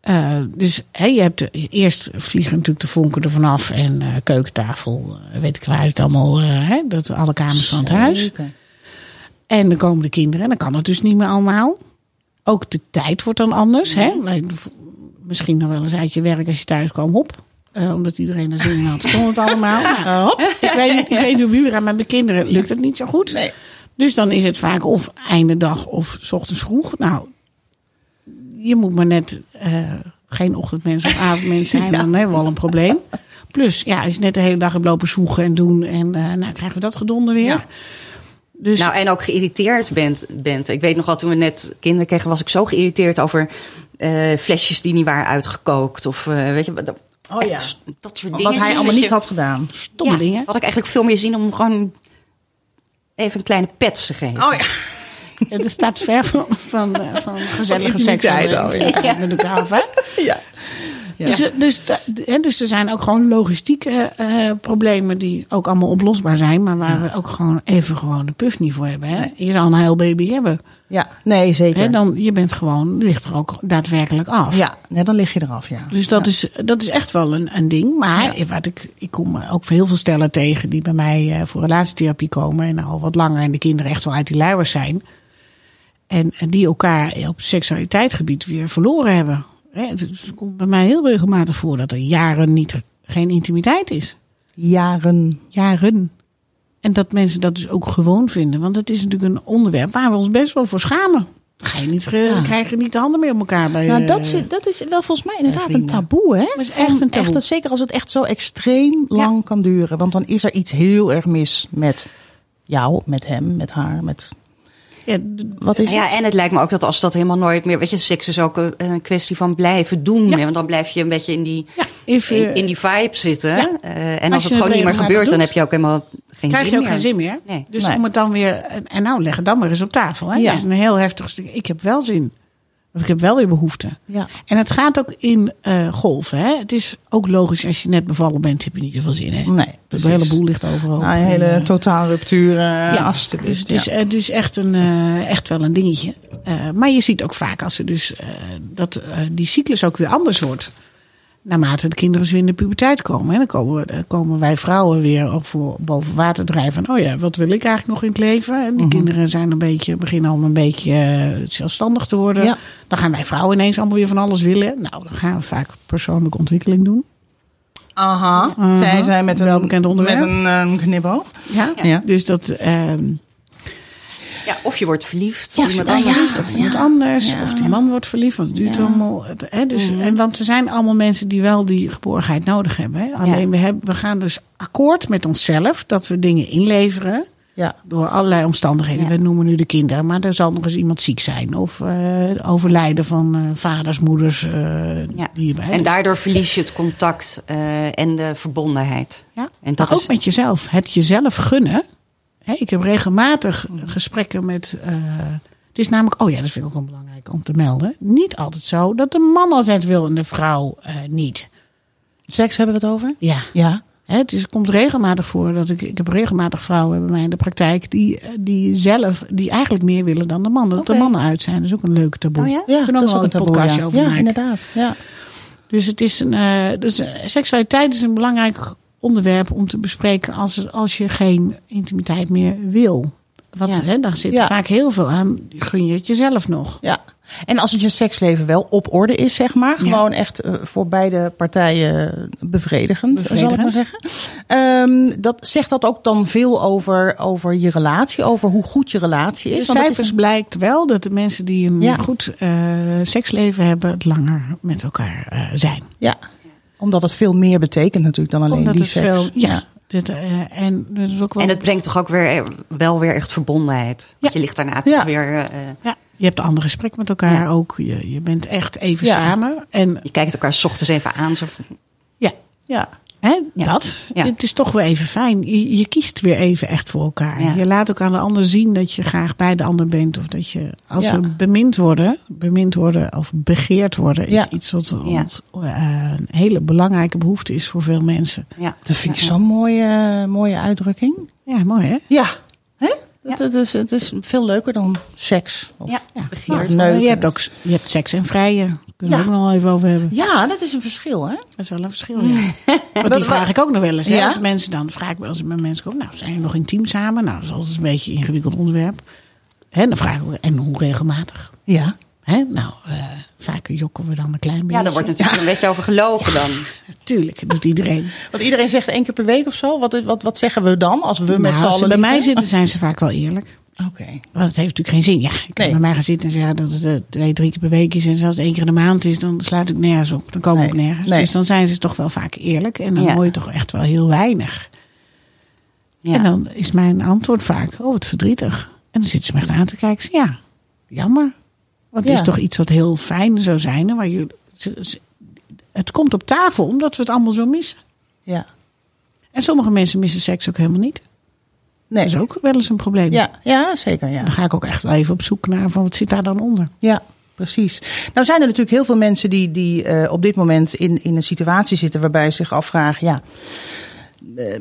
Eh, dus hè, je hebt eh, eerst vliegen natuurlijk de vonken er vanaf en eh, keukentafel, weet ik waar het allemaal, dat alle kamers van het huis. En dan komen de kinderen en dan kan het dus niet meer allemaal. Ook de tijd wordt dan anders. Hè? Misschien nog wel eens uit je werk als je thuis kwam, hop. Omdat iedereen er zin in had, kon het allemaal. Nou, hop. ik weet niet, ik weet niet hoe jullie gaan, met mijn kinderen lukt het niet zo goed. Nee. Dus dan is het vaak of einde dag of 's ochtends vroeg. Nou, je moet maar net eh, geen ochtendmens of avondmens zijn, dan hebben we al een probleem. Plus, ja, als je net de hele dag hebt lopen zoeken en doen en eh, nou krijgen we dat gedonder weer. Ja. Dus Nou, en ook geïrriteerd bent, bent. Ik weet nog wel, toen we net kinderen kregen, was ik zo geïrriteerd over eh, flesjes die niet waren uitgekookt. Of eh, weet je, dat, Oh ja. echt dat soort dingen. Wat hij allemaal niet had gedaan. stomme ja, dingen. Had ik eigenlijk veel meer zin om gewoon even een kleine pets te geven. Oh ja. Ja, er staat ver van, van, eh, van gezellige seks. eh, al, ja. ja, met elkaar af, hè? ja. Ja. Dus, eh, dus, hè, dus er zijn ook gewoon logistieke eh, problemen die ook allemaal oplosbaar zijn. Maar waar we ook gewoon even gewoon de puff niet voor hebben. Hè? Je zal een heel baby hebben. Ja, nee, zeker. Hè? Dan, je bent gewoon, ligt er ook daadwerkelijk af. Ja, nee, dan lig je eraf, ja. Dus dat, is, dat is echt wel een, een ding. Maar wat ik, ik kom ook heel veel stellen tegen die bij mij eh, voor relatietherapie komen. En al wat langer en de kinderen echt wel uit die luiers zijn. En, en die elkaar op seksualiteitsgebied weer verloren hebben. Het komt bij mij heel regelmatig voor dat er jaren niet, geen intimiteit is. Jaren. Jaren. En dat mensen dat dus ook gewoon vinden. Want het is natuurlijk een onderwerp waar we ons best wel voor schamen. Dan Ga je niet, ge- krijg je niet de handen meer op elkaar bij Nou, eh, dat, is- dat is wel volgens mij inderdaad een taboe, hè? Dat is echt een taboe. Echt, zeker als het echt zo extreem lang kan duren. Want dan is er iets heel erg mis met jou, met hem, met haar, met... ja, Wat is ja, het? en het lijkt me ook dat als dat helemaal nooit meer... Weet je, seks is ook een, een kwestie van blijven doen. Ja. Want dan blijf je een beetje in die, ja, even, in, in die vibe zitten. Ja. Eh, en Als het gewoon niet meer gebeurt, dan heb je ook helemaal geen krijg zin je ook meer. geen zin meer. Nee. Dus Nee. om het dan weer. En, en nou, leg het dan maar eens op tafel. Hè? Ja. Dat is een heel heftig stuk. Ik heb wel zin. Ik heb wel weer behoefte. Ja. En het gaat ook in eh, golven. Hè? Het is ook logisch als je net bevallen bent, heb je niet zoveel zin. Hè? Nee, De precies. hele boel ligt overal. Nou, een hele totaalruptuur, uh, ja, alstublieft. dus het is, ja. het is echt, een, eh, echt wel een dingetje. Eh, maar je ziet ook vaak als er dus, eh, dat eh, die cyclus ook weer anders wordt. Naarmate de kinderen zo in de puberteit komen. Hè, dan komen, we- dan komen wij vrouwen weer ook voor boven water drijven. Van, oh ja, wat wil ik eigenlijk nog in het leven? En die Mhm. kinderen zijn een beetje, beginnen al een beetje eh, zelfstandig te worden. Ja. Dan gaan wij vrouwen ineens allemaal weer van alles willen. Nou, dan gaan we vaak persoonlijke ontwikkeling doen. Aha, Aha. zij zijn met een, Welbekend onderwerp. met een eh, knipoog. Ja, Ja. dus dat... ehm, Ja, of je wordt verliefd. Ja, op iemand ja, anders. verliefd of iemand anders. Ja. Of die man wordt verliefd. Want het duurt allemaal. Hè, dus, en, want we zijn allemaal mensen die wel die geborgenheid nodig hebben. Hè. Alleen we, hebben, we gaan dus akkoord met onszelf dat we dingen inleveren. Ja. Door allerlei omstandigheden. Ja. We noemen nu de kinderen. Maar er zal nog eens iemand ziek zijn. Of eh, overlijden van eh, vaders, moeders. eh Ja. hierbij. En daardoor verlies je het contact eh, en de verbondenheid. Ja, En dat maar ook is- met jezelf. Het jezelf gunnen. Hè, ik heb regelmatig gesprekken met. eh, het is namelijk, oh ja, dat vind ik ook wel belangrijk om te melden. Niet altijd zo dat de man altijd wil en de vrouw eh, niet. Seks hebben we het over? Ja. Ja. Hè, het, is, het komt regelmatig voor dat ik. Ik heb regelmatig vrouwen bij mij in de praktijk. die, eh, die zelf. die eigenlijk meer willen dan de man. Dat de mannen uit zijn. Dat is ook een leuke taboe. Oh ja? Ja, We kunnen ook een taboe, podcastje ja. over Ja, maken. inderdaad. Ja. Dus, het is een, dus seksualiteit is een belangrijk onderwerp om te bespreken als, als je geen intimiteit meer wil. Wat, Ja. hè, daar zit Ja. vaak heel veel aan. Gun je het jezelf nog? Ja. En als het je seksleven wel op orde is, zeg maar. Ja. Gewoon echt eh, voor beide partijen bevredigend, zal ik maar Bevredigend. zeggen. Ehm, dat, zegt dat ook dan veel over, over je relatie? Over hoe goed je relatie is? De Want dat is cijfers blijkt wel dat de mensen die een Ja. goed eh, seksleven hebben, het langer met elkaar eh, zijn. Ja, omdat het veel meer betekent natuurlijk dan alleen Omdat die seks. veel. Ja. Dit, eh, en dat is ook wel. En het brengt toch ook weer, wel weer echt verbondenheid. Want je ligt daarna Ja. toch weer... eh, ja, je hebt een ander gesprek met elkaar Ja. ook. Je, je bent echt even Ja. samen. En je kijkt elkaar 's ochtends even aan. Zo ja, Ja. Hè, Ja. Dat. Ja. Het is toch weer even fijn. Je, je kiest weer even echt voor elkaar. Ja. Je laat ook aan de ander zien dat je graag bij de ander bent. Of dat je, als Ja. we bemind worden, bemind worden of begeerd worden, is Ja. iets wat, eh, een hele belangrijke behoefte is voor veel mensen. Ja. Dat vind ik zo'n mooie, mooie uitdrukking. Ja, mooi hè? Ja. Hè? Dat is, het is veel leuker dan seks. Of- Ja, begeerd. Je hebt ook je hebt seks en vrije. Kunnen we Ja. ook nog wel even over hebben. Ja, dat is een verschil, hè? Dat is wel een verschil. Ja. Want die vraag ik ook nog wel eens. hè. Ja? Als mensen dan vraag ik wel eens met mensen komen. Nou, zijn jullie nog intiem samen? Nou, dat is altijd een beetje een ingewikkeld onderwerp. Hè, dan vraag ik ook, en hoe regelmatig? Ja. Hè? Nou, eh vaker jokken we dan een klein beetje. Ja, daar wordt natuurlijk een beetje over gelogen dan. Natuurlijk, dat doet iedereen. Want iedereen zegt één keer per week of zo. Wat, wat, wat zeggen we dan als we met Nou, z'n als ze allen bij mij zitten, zijn ze vaak wel eerlijk. Oké. Want het heeft natuurlijk geen zin. Ja, ik kan Nee. bij mij gaan zitten en zeggen dat het eh, twee, drie keer per week is. En zelfs één keer in de maand is, dan slaat ik nergens op. Dan komen we Nee. ook nergens. Nee. Dus dan zijn ze toch wel vaak eerlijk. En dan Ja. hoor je toch echt wel heel weinig. Ja. En dan is mijn antwoord vaak, oh wat verdrietig. En dan zitten ze me echt aan te kijken. Ik Ja, jammer. Want het Ja. is toch iets wat heel fijn zou zijn. Waar je, het komt op tafel omdat we het allemaal zo missen. Ja. En sommige mensen missen seks ook helemaal niet. Nee. Dat is ook wel eens een probleem. Ja, ja, zeker. Ja. Dan ga ik ook echt wel even op zoek naar van wat zit daar dan onder. Ja, precies. Nou zijn er natuurlijk heel veel mensen die, die eh, op dit moment in, in een situatie zitten waarbij ze zich afvragen, ja, eh,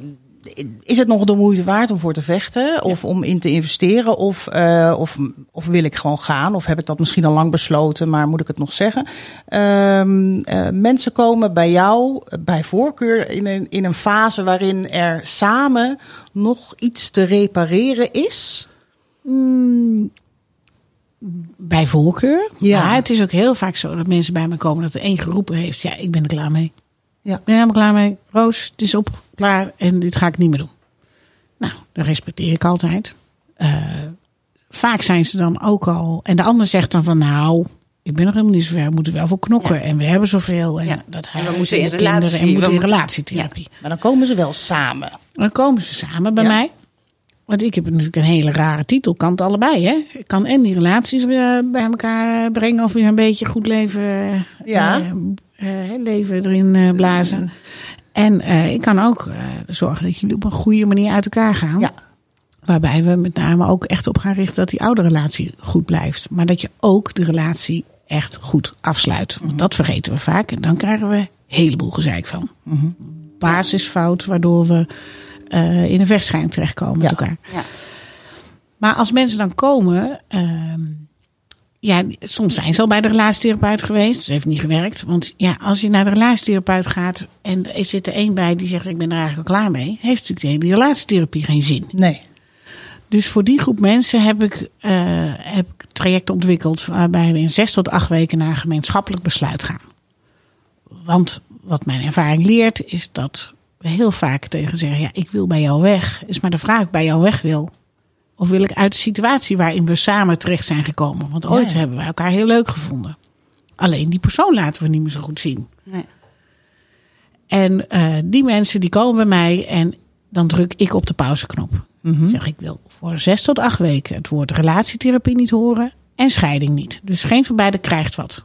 is het nog de moeite waard om voor te vechten of om in te investeren of, eh, of, of wil ik gewoon gaan of heb ik dat misschien al lang besloten, maar moet ik het nog zeggen? Ehm, eh, mensen komen bij jou eh, bij voorkeur in een, in een fase waarin er samen nog iets te repareren is. Bij voorkeur. Ja. Maar het is ook heel vaak zo dat mensen bij me komen dat er één geroepen heeft. Ja, ik ben er klaar mee. Ja. Ben er helemaal klaar mee. Roos, het is op, klaar en dit ga ik niet meer doen. Nou, dat respecteer ik altijd. Eh, vaak zijn ze dan ook al... En de ander zegt dan van nou, ik ben nog helemaal niet zover. We moeten wel voor knokken Ja. en we hebben zoveel. En Ja. dat En we moeten in relatie. En we moeten in relatietherapie. Maar dan komen ze wel samen. Dan komen ze samen bij mij. Want ik heb natuurlijk een hele rare titel. Kan het allebei, hè? Ik kan en die relaties eh, bij elkaar eh, brengen. Of weer een beetje goed leven, Ja. Eh, leven erin eh, blazen. En eh, ik kan ook zorgen dat jullie op een goede manier uit elkaar gaan. Ja. Waarbij we met name ook echt op gaan richten dat die oude relatie goed blijft. Maar dat je ook de relatie echt goed afsluit. Want dat vergeten we vaak. En dan krijgen we een heleboel gezeik van. Basisfout waardoor we in een vechtscheiding terechtkomen met elkaar. Ja. Maar als mensen dan komen, ehm, ja, soms zijn ze al bij de relatietherapeut geweest. Dat heeft niet gewerkt. Want ja, als je naar de relatietherapeut gaat en er zit er één bij die zegt ik ben er eigenlijk al klaar mee, heeft natuurlijk de hele relatietherapie geen zin. Nee. Dus voor die groep mensen heb ik, eh heb ik trajecten ontwikkeld waarbij we in zes tot acht weken naar een gemeenschappelijk besluit gaan. Want wat mijn ervaring leert is dat we heel vaak tegen zeggen, ja, ik wil bij jou weg. Is maar de vraag bij jou weg wil. Of wil ik uit de situatie waarin we samen terecht zijn gekomen. Want ooit Ja. hebben wij elkaar heel leuk gevonden. Alleen die persoon laten we niet meer zo goed zien. Nee. En eh, die mensen die komen bij mij en dan druk ik op de pauzeknop. Mhm. Zeg ik wil voor zes tot acht weken het woord relatietherapie niet horen en scheiding niet. Dus geen van beiden krijgt wat.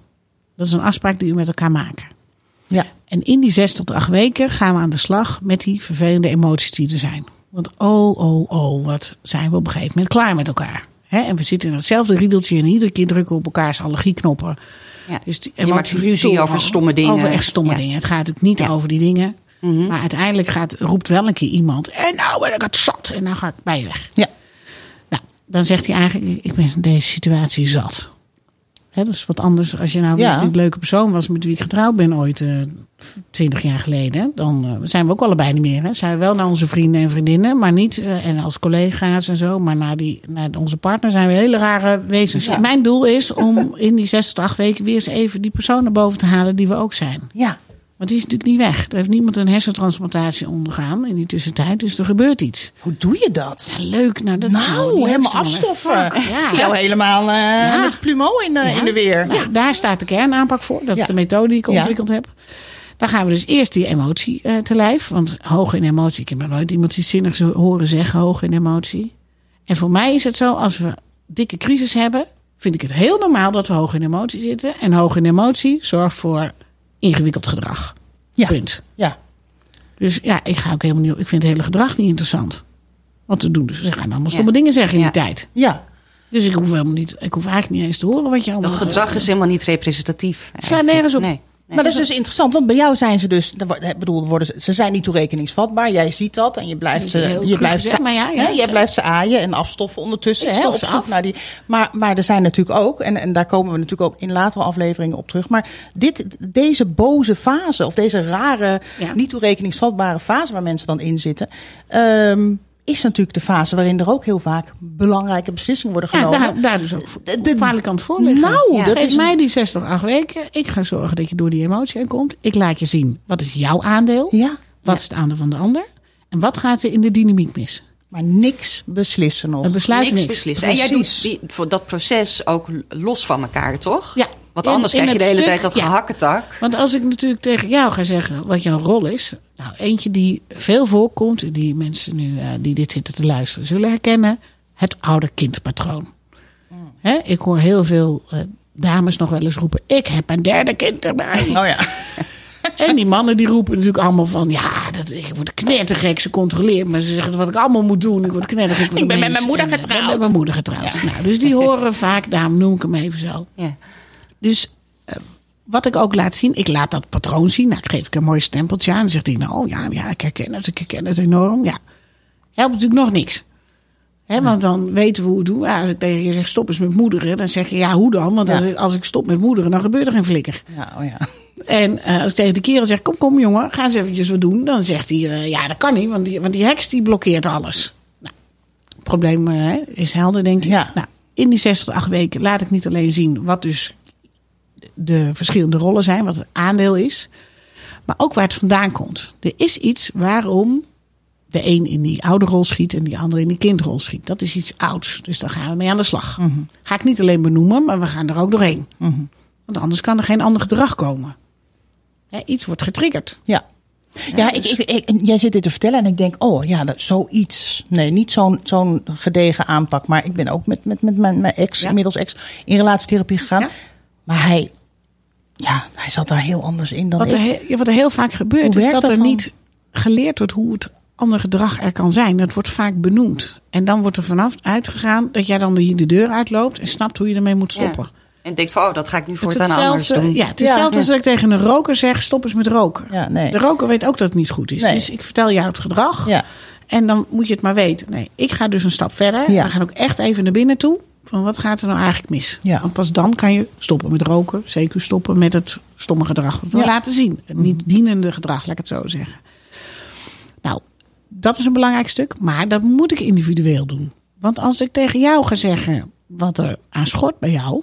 Dat is een afspraak die u met elkaar maken. Ja. En in die zes tot acht weken gaan we aan de slag met die vervelende emoties die er zijn. Want oh, oh, oh, wat zijn we op een gegeven moment klaar met elkaar. Hè? En we zitten in hetzelfde riedeltje en iedere keer drukken we op elkaars allergieknoppen. Ja. Dus die Je maakt ruzie over stomme dingen. Over echt stomme Ja. dingen. Het gaat natuurlijk niet Ja. over die dingen. Maar uiteindelijk gaat, roept wel een keer iemand. En nou ben ik het zat. En dan ga ik bij je weg. Ja. Nou, dan zegt hij eigenlijk, ik ben deze situatie zat. Hè, dat is wat anders als je nou Ja. wist dat ik een leuke persoon was met wie ik getrouwd ben ooit twintig jaar geleden. Dan eh, zijn we ook allebei niet meer. Hè. Zijn we wel naar onze vrienden en vriendinnen, maar niet eh, en als collega's en zo. Maar naar, die, naar onze partner zijn we hele rare wezens. Ja. Mijn doel is om in die zes tot acht weken weer eens even die persoon naar boven te halen die we ook zijn. Ja. Want die is natuurlijk niet weg. Er heeft niemand een hersentransplantatie ondergaan in die tussentijd. Dus er gebeurt iets. Hoe doe je dat? Leuk, nou dat nou helemaal afstoffen. Ja. Ik zie jou helemaal eh, met plumeau in, de- Ja. in de weer. Daar staat de kernaanpak voor. Dat is de methode die ik ontwikkeld heb. Dan gaan we dus eerst die emotie eh, te lijf. Want hoog in emotie. Ik heb nog nooit iemand iets zinnigs horen zeggen. Hoog in emotie. En voor mij is het zo. Als we dikke crisis hebben. Vind ik het heel normaal dat we hoog in emotie zitten. En hoog in emotie zorgt voor ingewikkeld gedrag. Ja. Punt. Ja. Dus ja, ik ga ook helemaal niet. Ik vind het hele gedrag niet interessant. Wat te doen. Dus ze gaan allemaal Ja. stomme dingen zeggen in Ja. die tijd. Ja. Dus ik hoef helemaal niet. Ik hoef eigenlijk niet eens te horen wat je allemaal. Dat gedrag is helemaal niet representatief. slaat nergens op. Nee. Maar dat is dus interessant, want bij jou zijn ze dus, bedoel, worden ze, ze zijn niet toerekeningsvatbaar. Jij ziet dat en je blijft ze, je blijft ze, maar ja, ja. hè, jij blijft ze aaien en afstoffen ondertussen, hè, op zoek af. naar die. Maar, maar er zijn natuurlijk ook, en, en daar komen we natuurlijk ook in latere afleveringen op terug. Maar dit, deze boze fase of deze rare, Ja. niet toerekeningsvatbare fase waar mensen dan in zitten, ehm, is natuurlijk de fase waarin er ook heel vaak belangrijke beslissingen worden Ja, genomen. daar, daar dus ook De- de- het voorliggen. Nou, Ja. dat Geef is mij die 60, 8 weken. Ik ga zorgen dat je door die emotie heen komt. Ik laat je zien, wat is jouw aandeel? Ja, Wat is het aandeel van de ander? En wat gaat er in de dynamiek mis? maar niks beslissen nog. We besluiten niks niks. beslissen. En jij doet die, voor dat proces ook los van elkaar, toch? Ja. Want anders in krijg je de hele stuk, tijd dat ja. gehakketak. Want als ik natuurlijk tegen jou ga zeggen wat jouw rol is. Nou, eentje die veel voorkomt, die mensen nu eh, die dit zitten te luisteren zullen herkennen. Het ouder-kindpatroon. Hè, ik hoor heel veel eh, dames nog wel eens roepen: Ik heb een derde kind erbij. Oh ja. En die mannen die roepen natuurlijk allemaal van... ja, dat, ik word knettergek, ze controleert me. Ze zeggen wat ik allemaal moet doen. Ik word knettergek. Ik ben met mijn moeder eh, getrouwd. Ik ben met mijn moeder getrouwd. Nou, dus die horen vaak, daarom noem ik hem even zo. Ja. Dus eh, wat ik ook laat zien, ik laat dat patroon zien. Nou, geef ik een mooi stempeltje aan. Dan zegt hij, nou ja, ja, ik herken het, ik herken het enorm. Ja, helpt natuurlijk nog niks. Hè, want dan weten we hoe het doen. Ja, als ik tegen je zeg stop eens met moederen, dan zeg je ja, hoe dan? Want Ja. als, ik, als ik stop met moederen, dan gebeurt er geen flikker. Ja, oh ja. En eh, als ik tegen de kerel zeg, kom, kom jongen, ga eens eventjes wat doen. Dan zegt hij, eh, ja, dat kan niet, want die, want die heks die blokkeert alles. Nou, het probleem is helder, denk ik. Ja. Nou, in die 6 tot 8 weken laat ik niet alleen zien wat dus de verschillende rollen zijn, wat het aandeel is. Maar ook waar het vandaan komt. Er is iets waarom de een in die oude rol schiet en die andere in die kindrol schiet. Dat is iets ouds. Dus daar gaan we mee aan de slag. Ga ik niet alleen benoemen, maar we gaan er ook doorheen. Want anders kan er geen ander gedrag komen. Hè, iets wordt getriggerd. Ja. Ja, ik, ik, ik- jij zit dit te vertellen en ik denk, oh ja, dat, zoiets. Nee, niet zo'n zo'n gedegen aanpak. Maar ik ben ook met, met, met mijn, mijn ex, Ja. inmiddels ex, in relatietherapie gegaan. Ja. Maar hij, ja, hij zat daar heel anders in dan Wat ik. er, wat er heel vaak gebeurt, is dat dat er dan? niet geleerd wordt hoe het andere gedrag er kan zijn. Dat wordt vaak benoemd. En dan wordt er vanaf uitgegaan dat jij dan de, de deur uitloopt en snapt hoe je ermee moet stoppen. Ja. En denkt van, oh, dat ga ik nu Het voortaan anders doen. ja, het is Ja. hetzelfde als dat ik tegen een roker zeg: stop eens met roken. Ja, nee. De roker weet ook dat het niet goed is. Nee. Dus ik vertel jou het gedrag. Ja. En dan moet je het maar weten. Nee, ik ga dus een stap verder. Ja. We gaan ook echt even naar binnen toe. Van wat gaat er nou eigenlijk mis? Ja. Want pas dan kan je stoppen met roken. Zeker stoppen met het stomme gedrag. Dat we Ja. laten zien. Het niet dienende gedrag, laat ik het zo zeggen. Nou, dat is een belangrijk stuk. Maar dat moet ik individueel doen. Want als ik tegen jou ga zeggen wat er aan schort bij jou.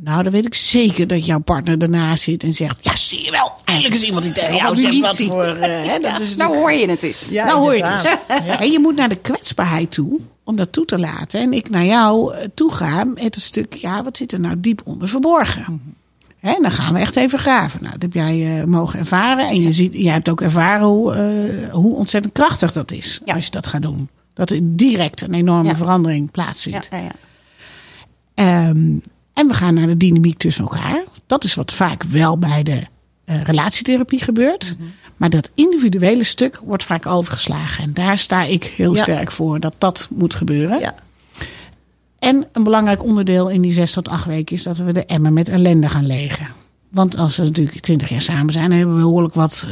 Nou, dan weet ik zeker dat jouw partner ernaast zit en zegt... Ja, zie je wel. Eindelijk is iemand die tegen jou zegt wat voor... eh, hè, dat is Nou hoor je het eens. Ja, nou hoor je het dus. En je moet naar de kwetsbaarheid toe om dat toe te laten. En ik naar jou eh, toe ga met een stuk, ja, wat zit er nou diep onder verborgen? Hè, en dan gaan we echt even graven. Nou, dat heb jij eh, mogen ervaren. En je ziet, jij hebt ook ervaren hoe, eh, hoe ontzettend krachtig dat is Ja. als je dat gaat doen. Dat er direct een enorme Ja. verandering Ja, plaatsvindt. ja, ja. Ehm, en we gaan naar de dynamiek tussen elkaar. Dat is wat vaak wel bij de eh, relatietherapie gebeurt. Maar dat individuele stuk wordt vaak overgeslagen. En daar sta ik heel Ja. sterk voor dat dat moet gebeuren. Ja. En een belangrijk onderdeel in die zes tot acht weken is dat we de emmer met ellende gaan legen. Want als we natuurlijk twintig jaar samen zijn, dan hebben we behoorlijk wat eh,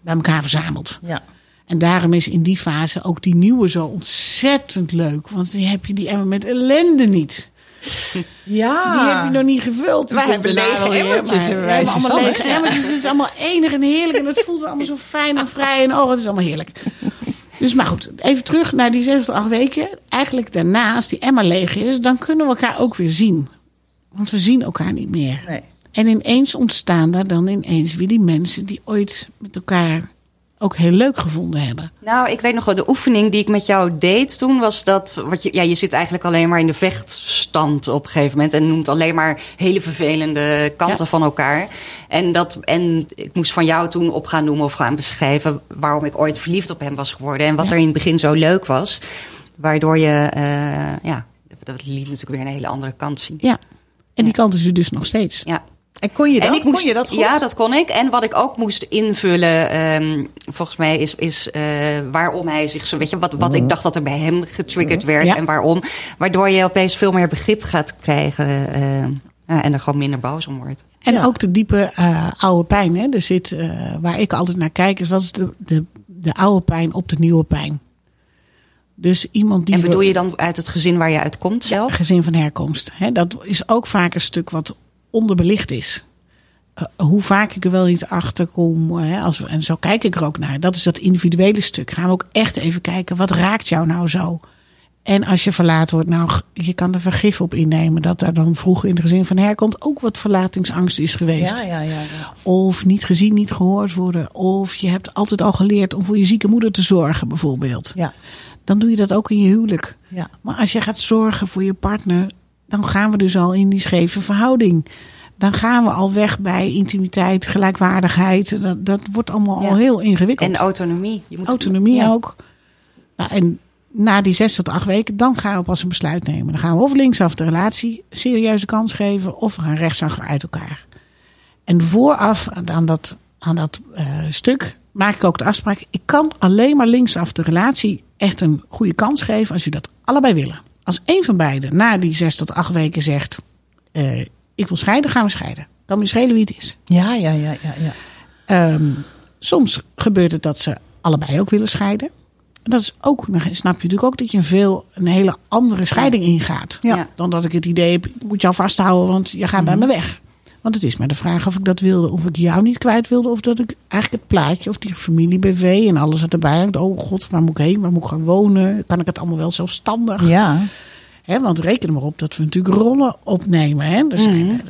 bij elkaar verzameld. Ja. En daarom is in die fase ook die nieuwe zo ontzettend leuk. Want dan heb je die emmer met ellende niet. Ja. Die heb je nog niet gevuld. Wij hebben lege emmertjes, wij hebben allemaal lege emmertjes. Het is allemaal enig en heerlijk. En het voelt allemaal zo fijn en vrij. En oh, het is allemaal heerlijk. Dus maar goed, even terug naar die zes tot acht weken. Eigenlijk daarna, als die emmer leeg is, dan kunnen we elkaar ook weer zien. Want we zien elkaar niet meer. Nee. En ineens ontstaan daar dan ineens weer die mensen die ooit met elkaar ook heel leuk gevonden hebben. Nou, ik weet nog wel, de oefening die ik met jou deed toen was dat. Wat je, ja, je zit eigenlijk alleen maar in de vechtstand op een gegeven moment. En noemt alleen maar hele vervelende kanten Ja. van elkaar. En, dat, en ik moest van jou toen op gaan noemen of gaan beschrijven. waarom ik ooit verliefd op hem was geworden. En wat Ja. er in het begin zo leuk was. Waardoor je. eh, ja, dat liet natuurlijk weer een hele andere kant zien. Ja. En die kant is er dus nog steeds. Ja. En kon je dat? ik Kon je dat goed? Ja, dat kon ik. En wat ik ook moest invullen, ehm, volgens mij, is, is eh, waarom hij zich zo. Weet je, wat, wat ik dacht dat er bij hem getriggerd werd Ja. en waarom. Waardoor je opeens veel meer begrip gaat krijgen eh, ja, en er gewoon minder boos om wordt. En Ja. ook de diepe eh, oude pijn. Hè? Er zit, eh, waar ik altijd naar kijk, is wat is de, de, de oude pijn op de nieuwe pijn. Dus iemand die En bedoel we- je dan uit het gezin waar je uitkomt zelf? gezin van herkomst. Hè? Dat is ook vaak een stuk wat onderbelicht is. Eh, hoe vaak ik er wel niet achter kom. Hè, als we, en zo kijk ik er ook naar. Dat is dat individuele stuk. Gaan we ook echt even kijken. Wat raakt jou nou zo? En als je verlaten wordt, nou, je kan er vergif op innemen. Dat daar dan vroeger in het gezin van herkomst ook wat verlatingsangst is geweest. Ja, ja, ja. ja. Of niet gezien, niet gehoord worden. Of je hebt altijd al geleerd om voor je zieke moeder te zorgen, bijvoorbeeld. Ja, Dan doe je dat ook in je huwelijk. ja. Maar als je gaat zorgen voor je partner, dan gaan we dus al in die scheve verhouding. Dan gaan we al weg bij intimiteit, gelijkwaardigheid. Dat, dat wordt allemaal Ja. al heel ingewikkeld. En autonomie. Je moet, Autonomie ja. ook. Nou, en na die zes tot acht weken, dan gaan we pas een besluit nemen. Dan gaan we of linksaf de relatie serieuze kans geven, of we gaan rechtsaf uit elkaar. En vooraf aan dat, aan dat eh, stuk maak ik ook de afspraak. Ik kan alleen maar linksaf de relatie echt een goede kans geven als jullie dat allebei willen. Als één van beiden na die zes tot acht weken zegt: eh, Ik wil scheiden, gaan we scheiden. Kan me schelen wie het is. Ja, ja, ja, ja, ja. Ehm, soms gebeurt het dat ze allebei ook willen scheiden. En dat is ook, dan snap je natuurlijk ook dat je een veel een hele andere scheiding ingaat. Ja. Dan dat ik het idee heb, ik moet jou vasthouden, want je gaat bij me weg. Want het is maar de vraag of ik dat wilde, of ik jou niet kwijt wilde, of dat ik eigenlijk het plaatje of die familie BV en alles wat erbij hangt. Oh god, waar moet ik heen? Waar moet ik gaan wonen? Kan ik het allemaal wel zelfstandig? Ja, want reken er maar op dat we natuurlijk rollen opnemen. Hè? Er zijn,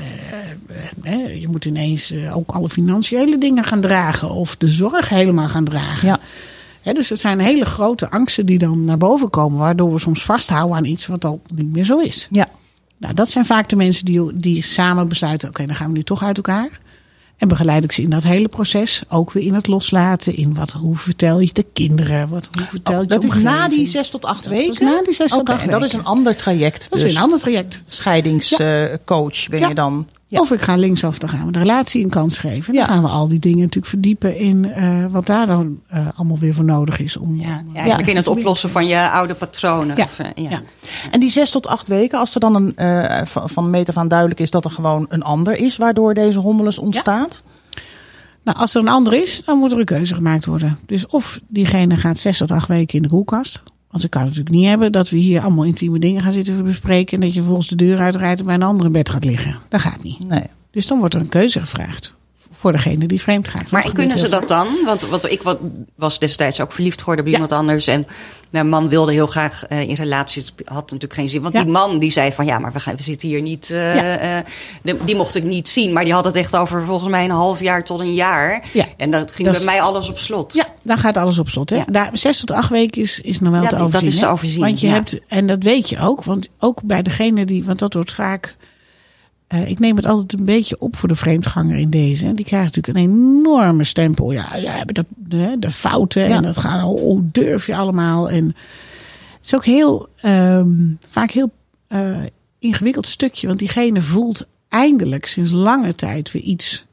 eh, eh, je moet ineens eh, ook alle financiële dingen gaan dragen. Of de zorg helemaal gaan dragen. Ja. Dus het zijn hele grote angsten die dan naar boven komen. Waardoor we soms vasthouden aan iets wat al niet meer zo is. ja. Nou, dat zijn vaak de mensen die, die samen besluiten. Oké, dan gaan we nu toch uit elkaar. En begeleid ik ze in dat hele proces. Ook weer in het loslaten. In wat, hoe vertel je de kinderen? Wat, hoe vertel je Oh, dat is na die zes tot acht Dat weken? na die zes tot acht en dat is een ander traject. Dat is dus. een ander traject. Scheidingscoach ben Ja. je dan. Ja. Of ik ga linksaf, dan gaan we de relatie een kans geven. Dan Ja. gaan we al die dingen natuurlijk verdiepen in eh, wat daar dan eh, allemaal weer voor nodig is. Om, Ja, in het oplossen van je oude patronen. Of, eh, ja. En die zes tot acht weken, als er dan een, van, van meet af aan duidelijk is dat er gewoon een ander is waardoor deze hommeles ontstaat. Nou, als er een ander is, dan moet er een keuze gemaakt worden. Dus of diegene gaat zes tot acht weken in de koelkast. Want ik kan natuurlijk niet hebben dat we hier allemaal intieme dingen gaan zitten bespreken. En dat je volgens de deur uitrijdt en bij een ander in bed gaat liggen. Dat gaat niet. Nee. Dus dan wordt er een keuze gevraagd. Voor degene die vreemd gaat. Maar kunnen ze dat dan? Want, want ik wa- was destijds ook verliefd geworden Ja. iemand anders. En mijn man wilde heel graag eh, in relatie. Het had natuurlijk geen zin. Want Ja. die man die zei van ja, maar we, gaan, we zitten hier niet. eh, Ja. eh, de- die mocht ik niet zien. Maar die had het echt over volgens mij een half jaar tot een jaar. Ja. En dat ging Dat bij is- mij alles op slot. Ja, daar gaat alles op slot. Hè? Ja. Daar, zes tot acht weken is, is nog wel te dat- dat overzien. is te hè? overzien, Want je hebt, en dat weet je ook, want ook bij degene die, want dat wordt vaak. Eh, ik neem het altijd een beetje op voor de vreemdganger in deze. En die krijgt natuurlijk een enorme stempel. Ja, jij hebt de, de, de fouten Ja. en dat gaat, oh, hoe durf je allemaal. En het is ook heel, ehm, vaak heel eh, ingewikkeld stukje. Want diegene voelt eindelijk sinds lange tijd weer iets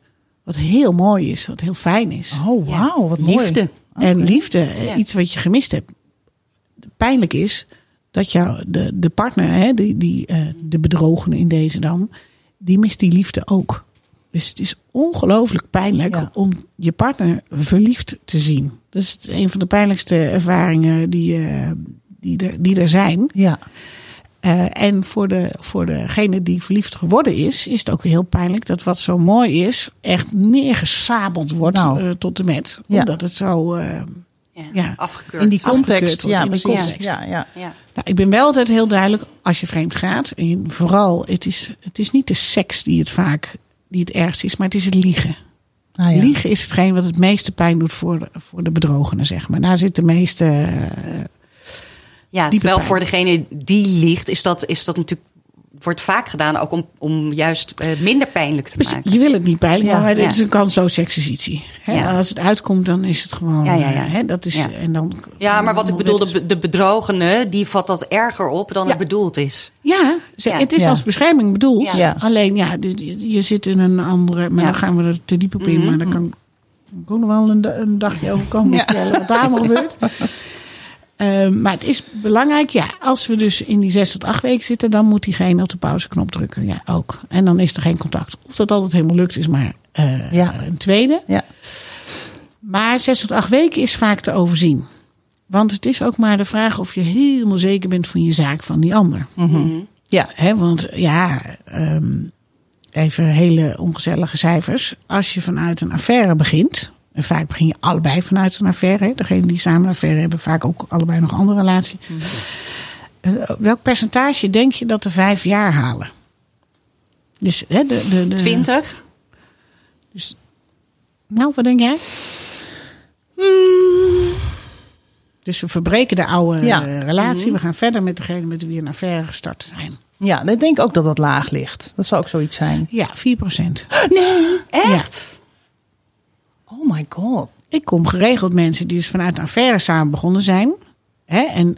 wat heel mooi is, wat heel fijn is. Oh, wauw, wat mooi. Liefde. En liefde, eh, Ja. iets wat je gemist hebt. Pijnlijk is dat jou, de, de partner, hè, die, die, eh, de bedrogene in deze dan, die mist die liefde ook. Dus het is ongelooflijk pijnlijk Ja. om je partner verliefd te zien. Dat is een van de pijnlijkste ervaringen die, eh, die, er, die er zijn. Ja. Eh, en voor, de, voor degene die verliefd geworden is, is het ook heel pijnlijk dat wat zo mooi is, echt neergesabeld wordt Nou. eh, tot de met. Ja. Omdat het zo. Ja. Afgekeurd. In die context. Ja, in die context. Ja, ja. ja. nou, ik ben wel altijd heel duidelijk, als je vreemd gaat, en vooral, het is, het is niet de seks die het vaak die het ergst is, maar het is het liegen. Ah, ja. Liegen is hetgeen wat het meeste pijn doet voor de, voor de bedrogene, zeg maar. Daar zit de meeste. eh, Ja, terwijl pijn. voor degene die ligt, is dat, is dat natuurlijk wordt vaak gedaan ook om, om juist eh, minder pijnlijk te Dus maken. je wil het niet pijnlijk, Ja. maar dit Ja. is een kansloze exercitie. Hè? Ja. Als het uitkomt, dan is het gewoon. Ja, ja, ja. eh, Hè? Dat is, Ja. en dan, Ja, maar wat ik bedoel, de, de bedrogene, die vat dat erger op dan Ja. het bedoeld is. Ja, ze- Ja. het is Ja. als bescherming bedoeld. Ja. Ja. Alleen, ja, je, zit in een andere... Maar Ja. dan gaan we er te diep op in. Mhm. Maar dan kan ik ook nog wel een, da- een dagje over komen Ja. vertellen wat daar allemaal gebeurt. Ehm, maar het is belangrijk, ja, als we dus in die zes tot acht weken zitten... dan moet diegene op de pauzeknop drukken, ja, ook. En dan is er geen contact. Of dat altijd helemaal lukt is, maar eh, Ja. een tweede. Ja. Maar zes tot acht weken is vaak te overzien. Want het is ook maar de vraag of je helemaal zeker bent van je zaak van die ander. Ja. Hè, want ja, ehm, even hele ongezellige cijfers. Als je vanuit een affaire begint. En vaak begin je allebei vanuit een affaire. Hè, degene die samen een affaire hebben, vaak ook allebei nog een andere relatie. Eh, welk percentage denk je dat de vijf jaar halen? Dus hè, de, de, de, 20? Nou, wat denk jij? Dus we verbreken de oude Ja. eh, relatie. We gaan verder met degene met wie een affaire gestart zijn. Ja, ik denk ook dat dat laag ligt. Dat zou ook zoiets zijn. Ja, 4%. Nee. Echt? Oh my god. Ik kom geregeld mensen die dus vanuit een affaire samen begonnen zijn. Hè, en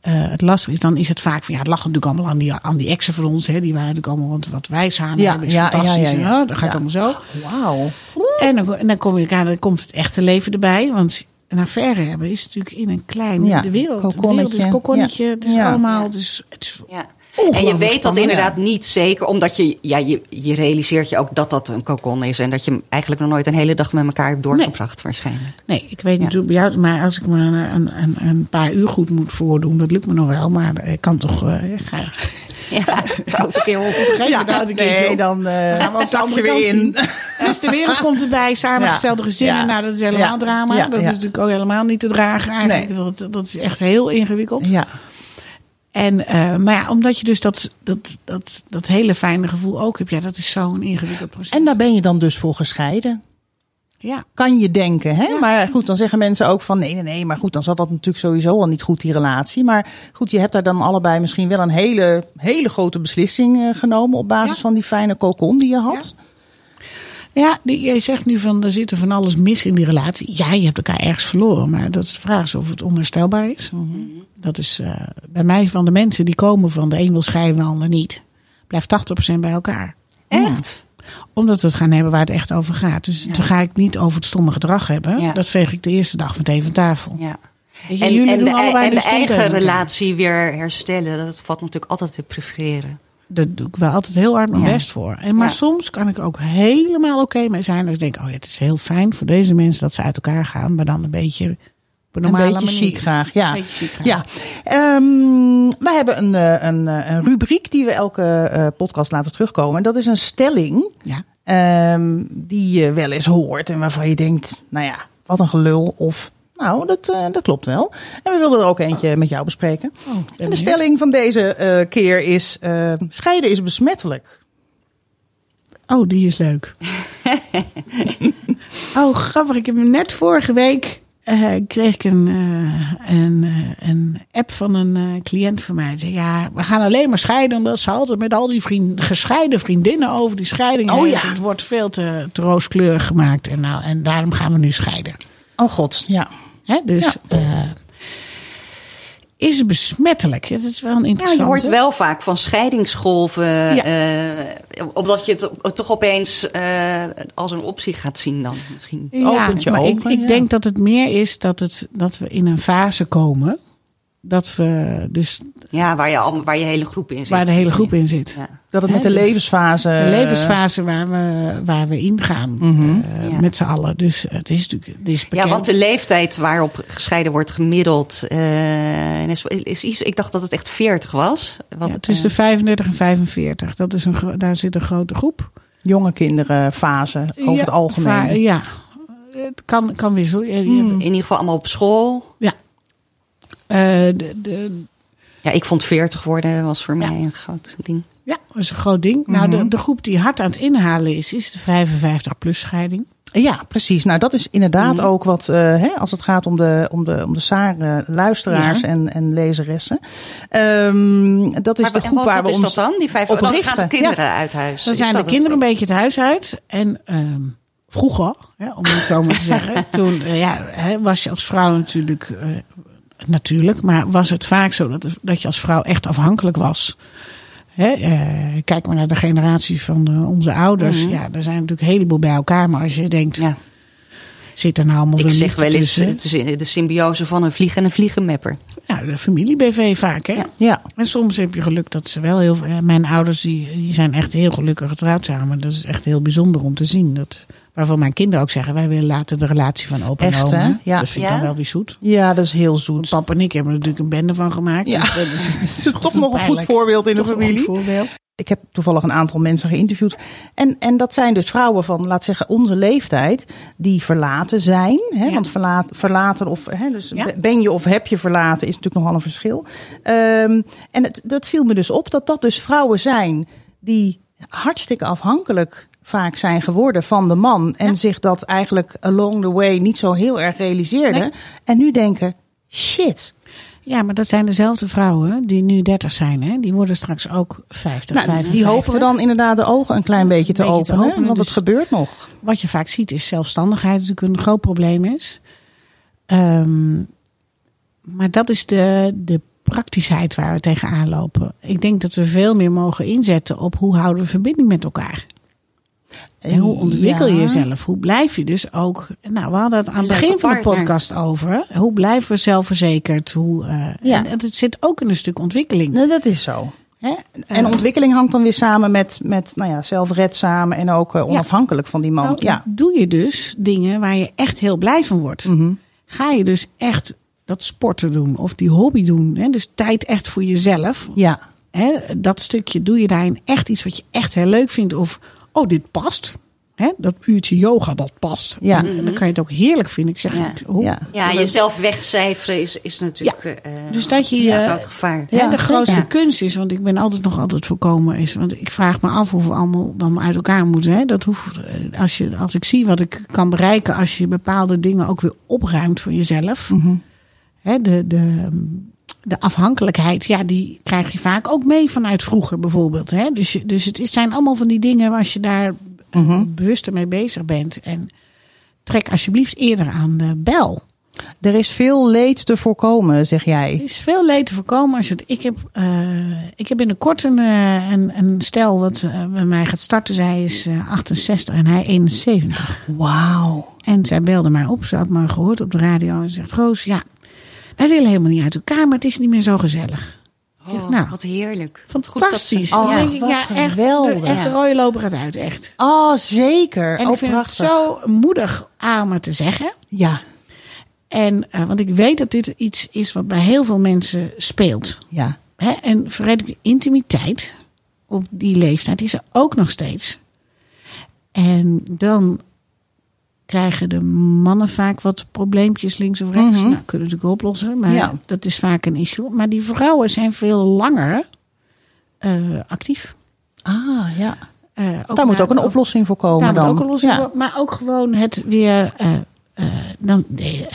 eh, het lastige is, dan is het vaak van ja, het lag natuurlijk allemaal aan die, aan die exen van ons. Hè, die waren natuurlijk allemaal, want wat wij samen Ja, hebben is ja, fantastisch. ja, ja, ja. en, dat gaat Ja. allemaal zo. Wauw. En dan, en dan, kom je, dan komt het echte leven erbij. Want een affaire hebben is natuurlijk in een klein Ja, de wereld. De wereld is kokonnetje. een kokonnetje. Ja. Het is Ja. allemaal. Is, het is Ja. En je weet dat inderdaad niet zeker, omdat je, ja, je, je realiseert je ook dat dat een kokon is. En dat je eigenlijk nog nooit een hele dag met elkaar hebt doorgebracht, waarschijnlijk. Nee, ik weet niet hoe bij jou, maar als ik me een, een, een, een paar uur goed moet voordoen, dat lukt me nog wel. Maar ik kan toch. eh, ik ga, Ja, foute keer op. ja, dat een keertje Nee, dan eh gaan we weer in. Dus de wereld komt erbij, samengestelde Ja. gezinnen. Ja. Nou, dat is helemaal Ja. drama. Dat is natuurlijk ook helemaal niet te dragen eigenlijk. Dat, dat is echt heel ingewikkeld. Ja. En, eh, maar ja, omdat je dus dat, dat, dat, dat hele fijne gevoel ook hebt. Ja, dat is zo'n ingewikkeld proces. En daar ben je dan dus voor gescheiden. ja, Kan je denken, hè? Ja. Maar goed, dan zeggen mensen ook van nee, nee, nee. Maar goed, dan zat dat natuurlijk sowieso al niet goed, die relatie. Maar goed, je hebt daar dan allebei misschien wel een hele, hele grote beslissing eh, genomen. op basis Ja. van die fijne kokon die je had. Ja, die- jij zegt nu van er zit er van alles mis in die relatie. Ja, je hebt elkaar ergens verloren, maar dat is de vraag is of het onherstelbaar is. Dat is eh, bij mij van de mensen die komen van de een wil scheiden, de ander niet. Blijft 80% bij elkaar. Echt? Omdat we het gaan hebben waar het echt over gaat. Dus dan ga ik niet over het stomme gedrag hebben. Ja. Dat veeg ik de eerste dag meteen van tafel. Ja. Je, En, jullie en, doen de, en de eigen relatie weer herstellen, dat valt natuurlijk altijd te prefereren. Daar doe ik wel altijd heel hard mijn Ja. best voor. En, maar Ja. soms kan ik ook helemaal oké mee zijn. Dat ik denk, oh ja, het is heel fijn voor deze mensen dat ze uit elkaar gaan. Maar dan een beetje een beetje chic graag, ja. Chic graag. Ja, Ehm, we hebben een, eh, een, eh, een rubriek die we elke eh, podcast laten terugkomen. En dat is een stelling Ja. ehm, die je wel eens hoort en waarvan je denkt, nou ja, wat een gelul. Of, nou, dat, eh, dat klopt wel. En we wilden er ook eentje met jou bespreken. Oh, en de benieuwd. stelling van deze eh, keer is, eh, scheiden is besmettelijk. Oh, die is leuk. oh, grappig. Ik heb net vorige week kreeg ik een, een, een app van een cliënt van mij. Die zei, ja, we gaan alleen maar scheiden omdat ze altijd met al die vriend, gescheiden vriendinnen over die scheiding Oh, heeft. ja. Het wordt veel te, te rooskleurig gemaakt en, nou, en daarom gaan we nu scheiden. Oh god, ja. Hè? Dus Ja. eh, is het besmettelijk? Dat is wel een Ja, interessante. je hoort wel vaak van scheidingsgolven, Ja. eh, omdat je het toch opeens eh, als een optie gaat zien dan misschien. Ja, Opent je maar ik, ik ja. denk dat het meer is dat, het, dat we in een fase komen. Dat we dus Ja, waar je, al, waar je hele groep in zit. waar de hele groep in zit. Ja. Dat het met de dus levensfase... De levensfase waar we, waar we ingaan eh, Ja. met z'n allen. Dus eh, het is natuurlijk het is Ja, bekend. want de leeftijd waarop gescheiden wordt gemiddeld eh, en is, is iets. Ik dacht dat het echt 40 was. Wat, ja, tussen eh, de 35 en 45. Dat is een, daar zit een grote groep. jonge kinderenfase over Ja, het algemeen. Ja, het kan, kan wisselen. Hmm. in ieder geval allemaal op school. Ja. Eh, de, de, Ja, ik vond 40 worden was voor Ja. mij een groot ding. ja, dat is een groot ding. Nou, de, de groep die hard aan het inhalen is, is de 55-plus scheiding. Ja, precies. Nou, dat is inderdaad ook wat, eh, hè, als het gaat om de, om de, om de SAR-luisteraars Ja. en, en lezeressen. Ehm, dat is Maar de groep wat, waar wat we is ons dat dan? Die vijf op dan richten. gaan de kinderen uit huis. Dan Is zijn de kinderen een beetje het huis uit. En ehm, vroeger, hè, om het zo maar te zeggen, toen eh, ja, hè, was je als vrouw natuurlijk, natuurlijk, maar was het vaak zo dat, dat je als vrouw echt afhankelijk was. Hè, eh, kijk maar naar de generatie van eh, onze ouders. Ja, er zijn natuurlijk een heleboel bij elkaar. Maar als je denkt, Ja. zit er nou allemaal Ik zeg wel eens, het is de symbiose van een vlieg en een vliegenmapper. Ja, de familie-BV vaak, hè? Ja. Ja, En soms heb je geluk dat ze wel heel veel. ja, Mijn ouders die, die zijn echt heel gelukkig getrouwd samen. Dat is echt heel bijzonder om te zien. Dat, waarvan mijn kinderen ook zeggen: wij willen later de relatie van opa en Echt, oma. Ja. Dat vind ik Ja? dan wel weer zoet. ja, dat is heel zoet. papa en ik hebben er natuurlijk een bende van gemaakt. Ja. Dus dat is- dat is Toch nog een goed voorbeeld in de Toch een familie. goed voorbeeld. Ik heb toevallig een aantal mensen geïnterviewd. En, en dat zijn dus vrouwen van, laat zeggen, onze leeftijd. Die verlaten zijn. Hè? Ja. Want verlaat, verlaten of, hè, dus Ja. ben je of heb je verlaten is natuurlijk nogal een verschil. Ehm, en het, dat viel me dus op dat dat dus vrouwen zijn die hartstikke afhankelijk vaak zijn geworden van de man. En zich dat eigenlijk along the way niet zo heel erg realiseerden. Nee. En nu denken, shit. Ja, maar dat zijn dezelfde vrouwen die nu 30 zijn. Hè? Die worden straks ook 50, Nou, 55. die hopen we dan inderdaad de ogen een klein beetje te openen, want het dus- gebeurt nog. Wat je vaak ziet is zelfstandigheid natuurlijk een groot probleem is. Ehm, maar dat is de, de praktischheid waar we tegenaan lopen. Ik denk dat we veel meer mogen inzetten op hoe houden we verbinding met elkaar. En hoe ontwikkel je Ja. jezelf? Hoe blijf je dus ook... Nou, we hadden het aan het begin van de podcast over. Hoe blijven we zelfverzekerd? Hoe, eh, Ja. En het zit ook in een stuk ontwikkeling. Nee, dat is zo. Hè? En Eh, ontwikkeling hangt dan weer samen met, met nou ja, zelfredzaam en ook eh, onafhankelijk van die man. Nou, ja. Doe je dus dingen waar je echt heel blij van wordt. Mhm. Ga je dus echt dat sporten doen of die hobby doen. Hè? Dus tijd echt voor jezelf. ja. Hè? Dat stukje doe je daarin echt iets wat je echt heel leuk vindt. Of, oh, dit past. Hè? Dat uurtje yoga, dat past. Ja. En dan kan je het ook heerlijk vinden. Ik zeg, Ja. hoe- Ja. Ja, jezelf wegcijferen is, is natuurlijk eh, Dus dat je een je- groot gevaar. Ja, de grootste kunst is, want ik ben altijd nog altijd voorkomen is. Want ik vraag me af of we allemaal dan uit elkaar moeten. Hè? Dat hoeft, eh, als, je, als ik zie wat ik kan bereiken, als je bepaalde dingen ook weer opruimt voor jezelf. Mhm. Hè, de, de, de afhankelijkheid, ja, die krijg je vaak ook mee vanuit vroeger bijvoorbeeld. Hè? Dus, dus het zijn allemaal van die dingen waar als je daar Mhm. bewuster mee bezig bent. En trek alsjeblieft eerder aan de bel. Er is veel leed te voorkomen, zeg Er jij. is veel leed te voorkomen. Als het, ik, heb, eh, ik heb binnenkort een, eh, een, een stel wat eh, bij mij gaat starten. Zij is eh, 68 en hij 71. Wauw. En zij belde mij op. Ze had me gehoord op de radio. En ze zegt, Roos, ja, wij willen helemaal niet uit elkaar, maar het is niet meer zo gezellig. Oh, nou, wat heerlijk. fantastisch. Goed dat Oh, wat ja, echt, geweldig. echt de rode loper gaat uit, echt. Oh, zeker. En oh, ik vind prachtig. het zo moedig aan me te zeggen. Ja, En, eh, want ik weet dat dit iets is wat bij heel veel mensen speelt. ja. Hè, en verredelijke intimiteit op die leeftijd is er ook nog steeds. En dan krijgen de mannen vaak wat probleempjes links of rechts. Mhm. Nou, kunnen natuurlijk oplossen, maar Ja. dat is vaak een issue. Maar die vrouwen zijn veel langer eh, actief. Ah, ja. Eh, Daar moet ook een oplossing voor komen dan. ook een oplossing ja. voor, maar ook gewoon het weer. eh, dan,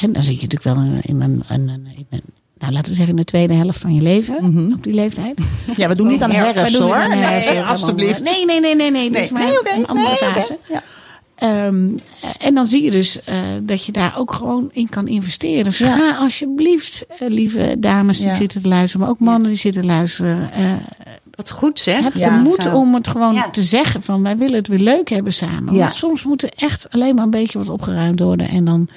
en dan zit je natuurlijk wel in, een, in, een, in een- nou, laten we zeggen, in de tweede helft van je leven. Mhm. Op die leeftijd. Ja, we doen niet aan Wij herfst hoor. herfst, Nee, alstublieft. Nee, nee, nee, nee, nee. Nee, Dus maar een andere Nee, fase. Ja. Ehm, en dan zie je dus eh, dat je daar ook gewoon in kan investeren. Dus Ja. ga alsjeblieft, eh, lieve dames die Ja. zitten te luisteren, maar ook mannen die zitten te luisteren. eh Wat goed zeg. heb Ja, de moed zo. om het gewoon Ja. te zeggen van wij willen het weer leuk hebben samen. Ja. Want soms moet er echt alleen maar een beetje wat opgeruimd worden en dan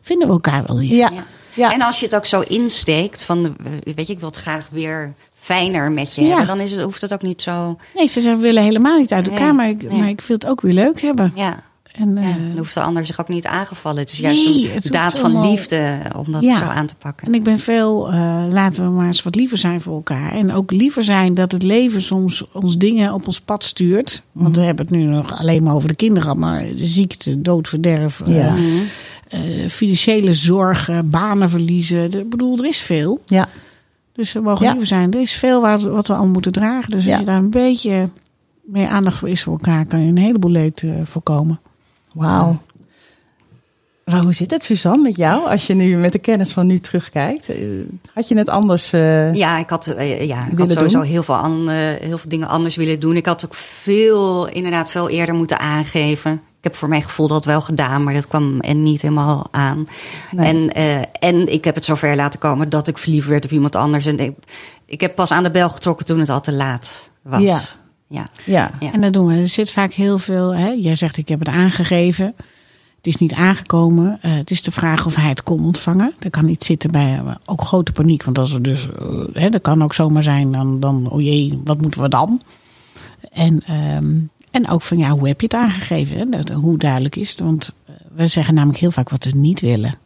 vinden we elkaar wel weer. Ja. Ja. Ja. En als je het ook zo insteekt, van weet je, ik wil het graag weer fijner met je Ja. hebben, dan is het, hoeft het ook niet zo. Nee, ze zeggen we willen helemaal niet uit elkaar, Nee, maar, ik, nee. maar ik wil het ook weer leuk hebben. Ja, En, ja, eh, dan hoeft de ander zich ook niet aangevallen. Het is juist Nee, een daad van allemaal- liefde om dat Ja. zo aan te pakken. En ik ben veel, eh, laten we maar eens wat liever zijn voor elkaar. En ook liever zijn dat het leven soms ons dingen op ons pad stuurt. Want we hebben het nu nog alleen maar over de kinderen. Maar de ziekte, dood, verderf, eh, eh, financiële zorgen, banen verliezen. Ik bedoel, er is veel. Ja. Dus we mogen Ja. liever zijn. Er is veel wat, wat we allemaal moeten dragen. Dus als je daar een beetje meer aandacht voor is voor elkaar... kan je een heleboel leed voorkomen. Wauw. Maar hoe zit het, Suzanne, met jou? Als je nu met de kennis van nu terugkijkt. Eh, Had je het anders... eh, Ja, ik had, eh, ja, ik had sowieso heel veel, an, heel veel dingen anders willen doen. Ik had ook veel, inderdaad, veel eerder moeten aangeven. Ik heb voor mijn gevoel dat wel gedaan, maar dat kwam en niet helemaal aan. Nee. En, en ik heb het zover laten komen dat ik verliefd werd op iemand anders. En ik, ik heb pas aan de bel getrokken toen het al te laat was. Ja. Ja. ja. Ja. En dat doen we. Er zit vaak heel veel. Hè? Jij zegt, ik heb het aangegeven. Het is niet aangekomen. Eh, het is de vraag of hij het kon ontvangen. Er kan niet zitten bij eh, ook grote paniek. Want als er dus, eh, hè, dat kan ook zomaar zijn, dan, dan, oh jee, wat moeten we dan? En, ehm, en ook van, ja, hoe heb je het aangegeven? Hè? Dat, hoe duidelijk is het? Want we zeggen namelijk heel vaak wat we niet willen.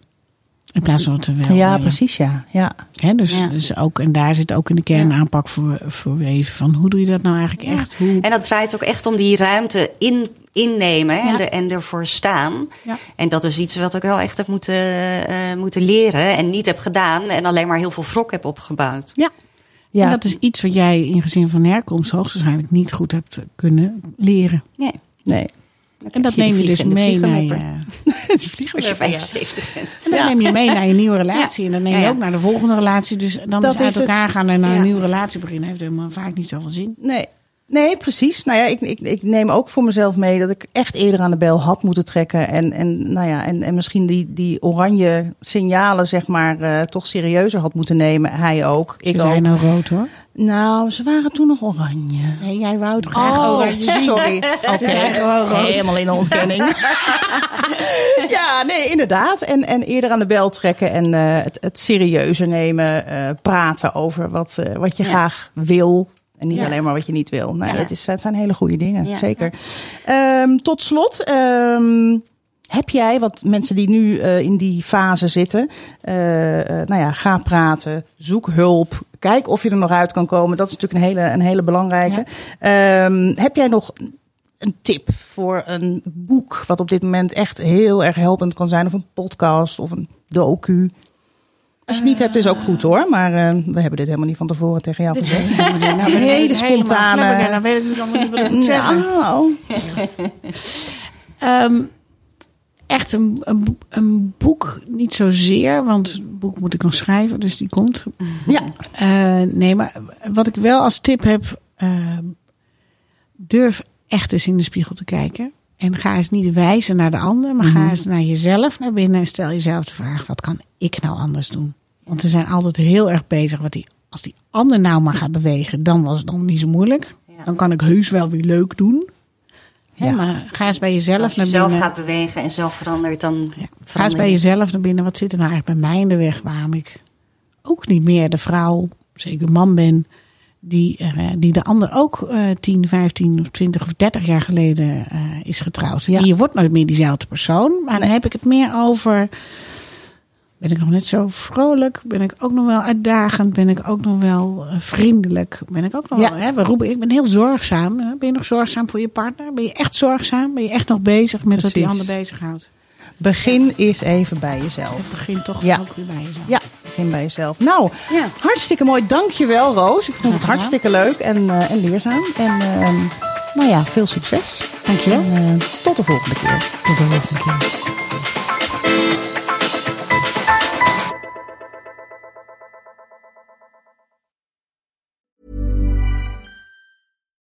In plaats van wat we wel Ja, willen. precies, ja. ja. Hè, dus, Ja. dus ook, en daar zit ook in de kern aanpak voor, voor even van hoe doe je dat nou eigenlijk echt? Hoe, En dat draait ook echt om die ruimte in, innemen hè, en, er, en ervoor staan. Ja. En dat is iets wat ik wel echt heb moeten, eh, moeten leren en niet heb gedaan. En alleen maar heel veel wrok heb opgebouwd. ja. ja. En dat is iets wat jij in gezin van herkomst hoogstwaarschijnlijk niet goed hebt kunnen leren. Nee. Nee. En dat neem je dus mee naar je, en Als je weer van je. 75 bent. dat neem je mee naar je nieuwe relatie. En dan neem je ja. ook naar de volgende relatie. Dus dan Dat is uit het. elkaar gaan en naar Ja. een nieuwe relatie beginnen heeft helemaal vaak niet zoveel zin. Nee. Nee, precies. Nou ja, ik, ik, ik neem ook voor mezelf mee dat ik echt eerder aan de bel had moeten trekken. En, en, nou ja, en, en misschien die, die oranje signalen, zeg maar, eh, toch serieuzer had moeten nemen. Hij ook. Ze Ik zijn ook. nou rood hoor. Nou, ze waren toen nog oranje. Nee, jij wou het graag Oh, oranje zien. sorry. Oké, zijn gewoon rood. helemaal in de ontkenning. ja, nee, inderdaad. En, en eerder aan de bel trekken en eh, het, het serieuzer nemen. eh, praten over wat, eh, wat je Ja. graag wil. En niet Ja. alleen maar wat je niet wil. Ja. dat, is, dat zijn hele goede dingen, Ja. zeker. Ehm, tot slot, ehm, heb jij, wat mensen die nu eh, in die fase zitten, eh, eh, nou ja, ga praten, zoek hulp, kijk of je er nog uit kan komen. Dat is natuurlijk een hele, een hele belangrijke. Ehm, heb jij nog een tip voor een boek wat op dit moment echt heel erg helpend kan zijn, of een podcast of een docu? Als je het niet hebt, is ook goed hoor. Maar eh, we hebben dit helemaal niet van tevoren tegen jou gezegd. Nou, Hele spontane-. Dan weet ik niet allemaal niet wat ik moet zeggen. Nou, Ehm, echt een, een, boek- een boek niet zozeer, want het boek moet ik nog schrijven, dus die komt. ja. Eh, nee, maar wat ik wel als tip heb, ehm, durf echt eens in de spiegel te kijken. En ga eens niet wijzen naar de ander, maar ga eens naar jezelf naar binnen en stel jezelf de vraag: wat kan ik nou anders doen? Want we zijn altijd heel erg bezig. Wat die, als die ander nou maar gaat bewegen, dan was het dan niet zo moeilijk. Ja. Dan kan ik heus wel weer leuk doen. Ja. maar ga eens bij jezelf Als je naar zelf binnen. gaat bewegen en zelf verandert, dan Ja. Ga eens bij je. jezelf naar binnen. Wat zit er nou eigenlijk bij mij in de weg? Waarom ik ook niet meer de vrouw, zeker man ben, die, eh, die de ander ook eh 10, 15, of 20 of 30 jaar geleden eh, is getrouwd. Ja. En je wordt nooit meer diezelfde persoon. Maar dan heb ik het meer over. Ben ik nog net zo vrolijk? Ben ik ook nog wel uitdagend? Ben ik ook nog wel eh, vriendelijk? Ben ik ook nog Ja. wel, hè, we roepen, ik ben heel zorgzaam. Ben je nog zorgzaam voor je partner? Ben je echt zorgzaam? Ben je echt nog bezig met wat die Precies. ander bezighoudt? Begin eens even bij jezelf. Het begint toch Ja. ook weer bij jezelf. Ja, begin bij jezelf. Nou, Ja. hartstikke mooi. Dankjewel, Roos. Ik vond het hartstikke leuk en, eh, en leerzaam. En ehm, nou ja, veel succes. Dankjewel. En, eh, tot de volgende keer. Tot de volgende keer.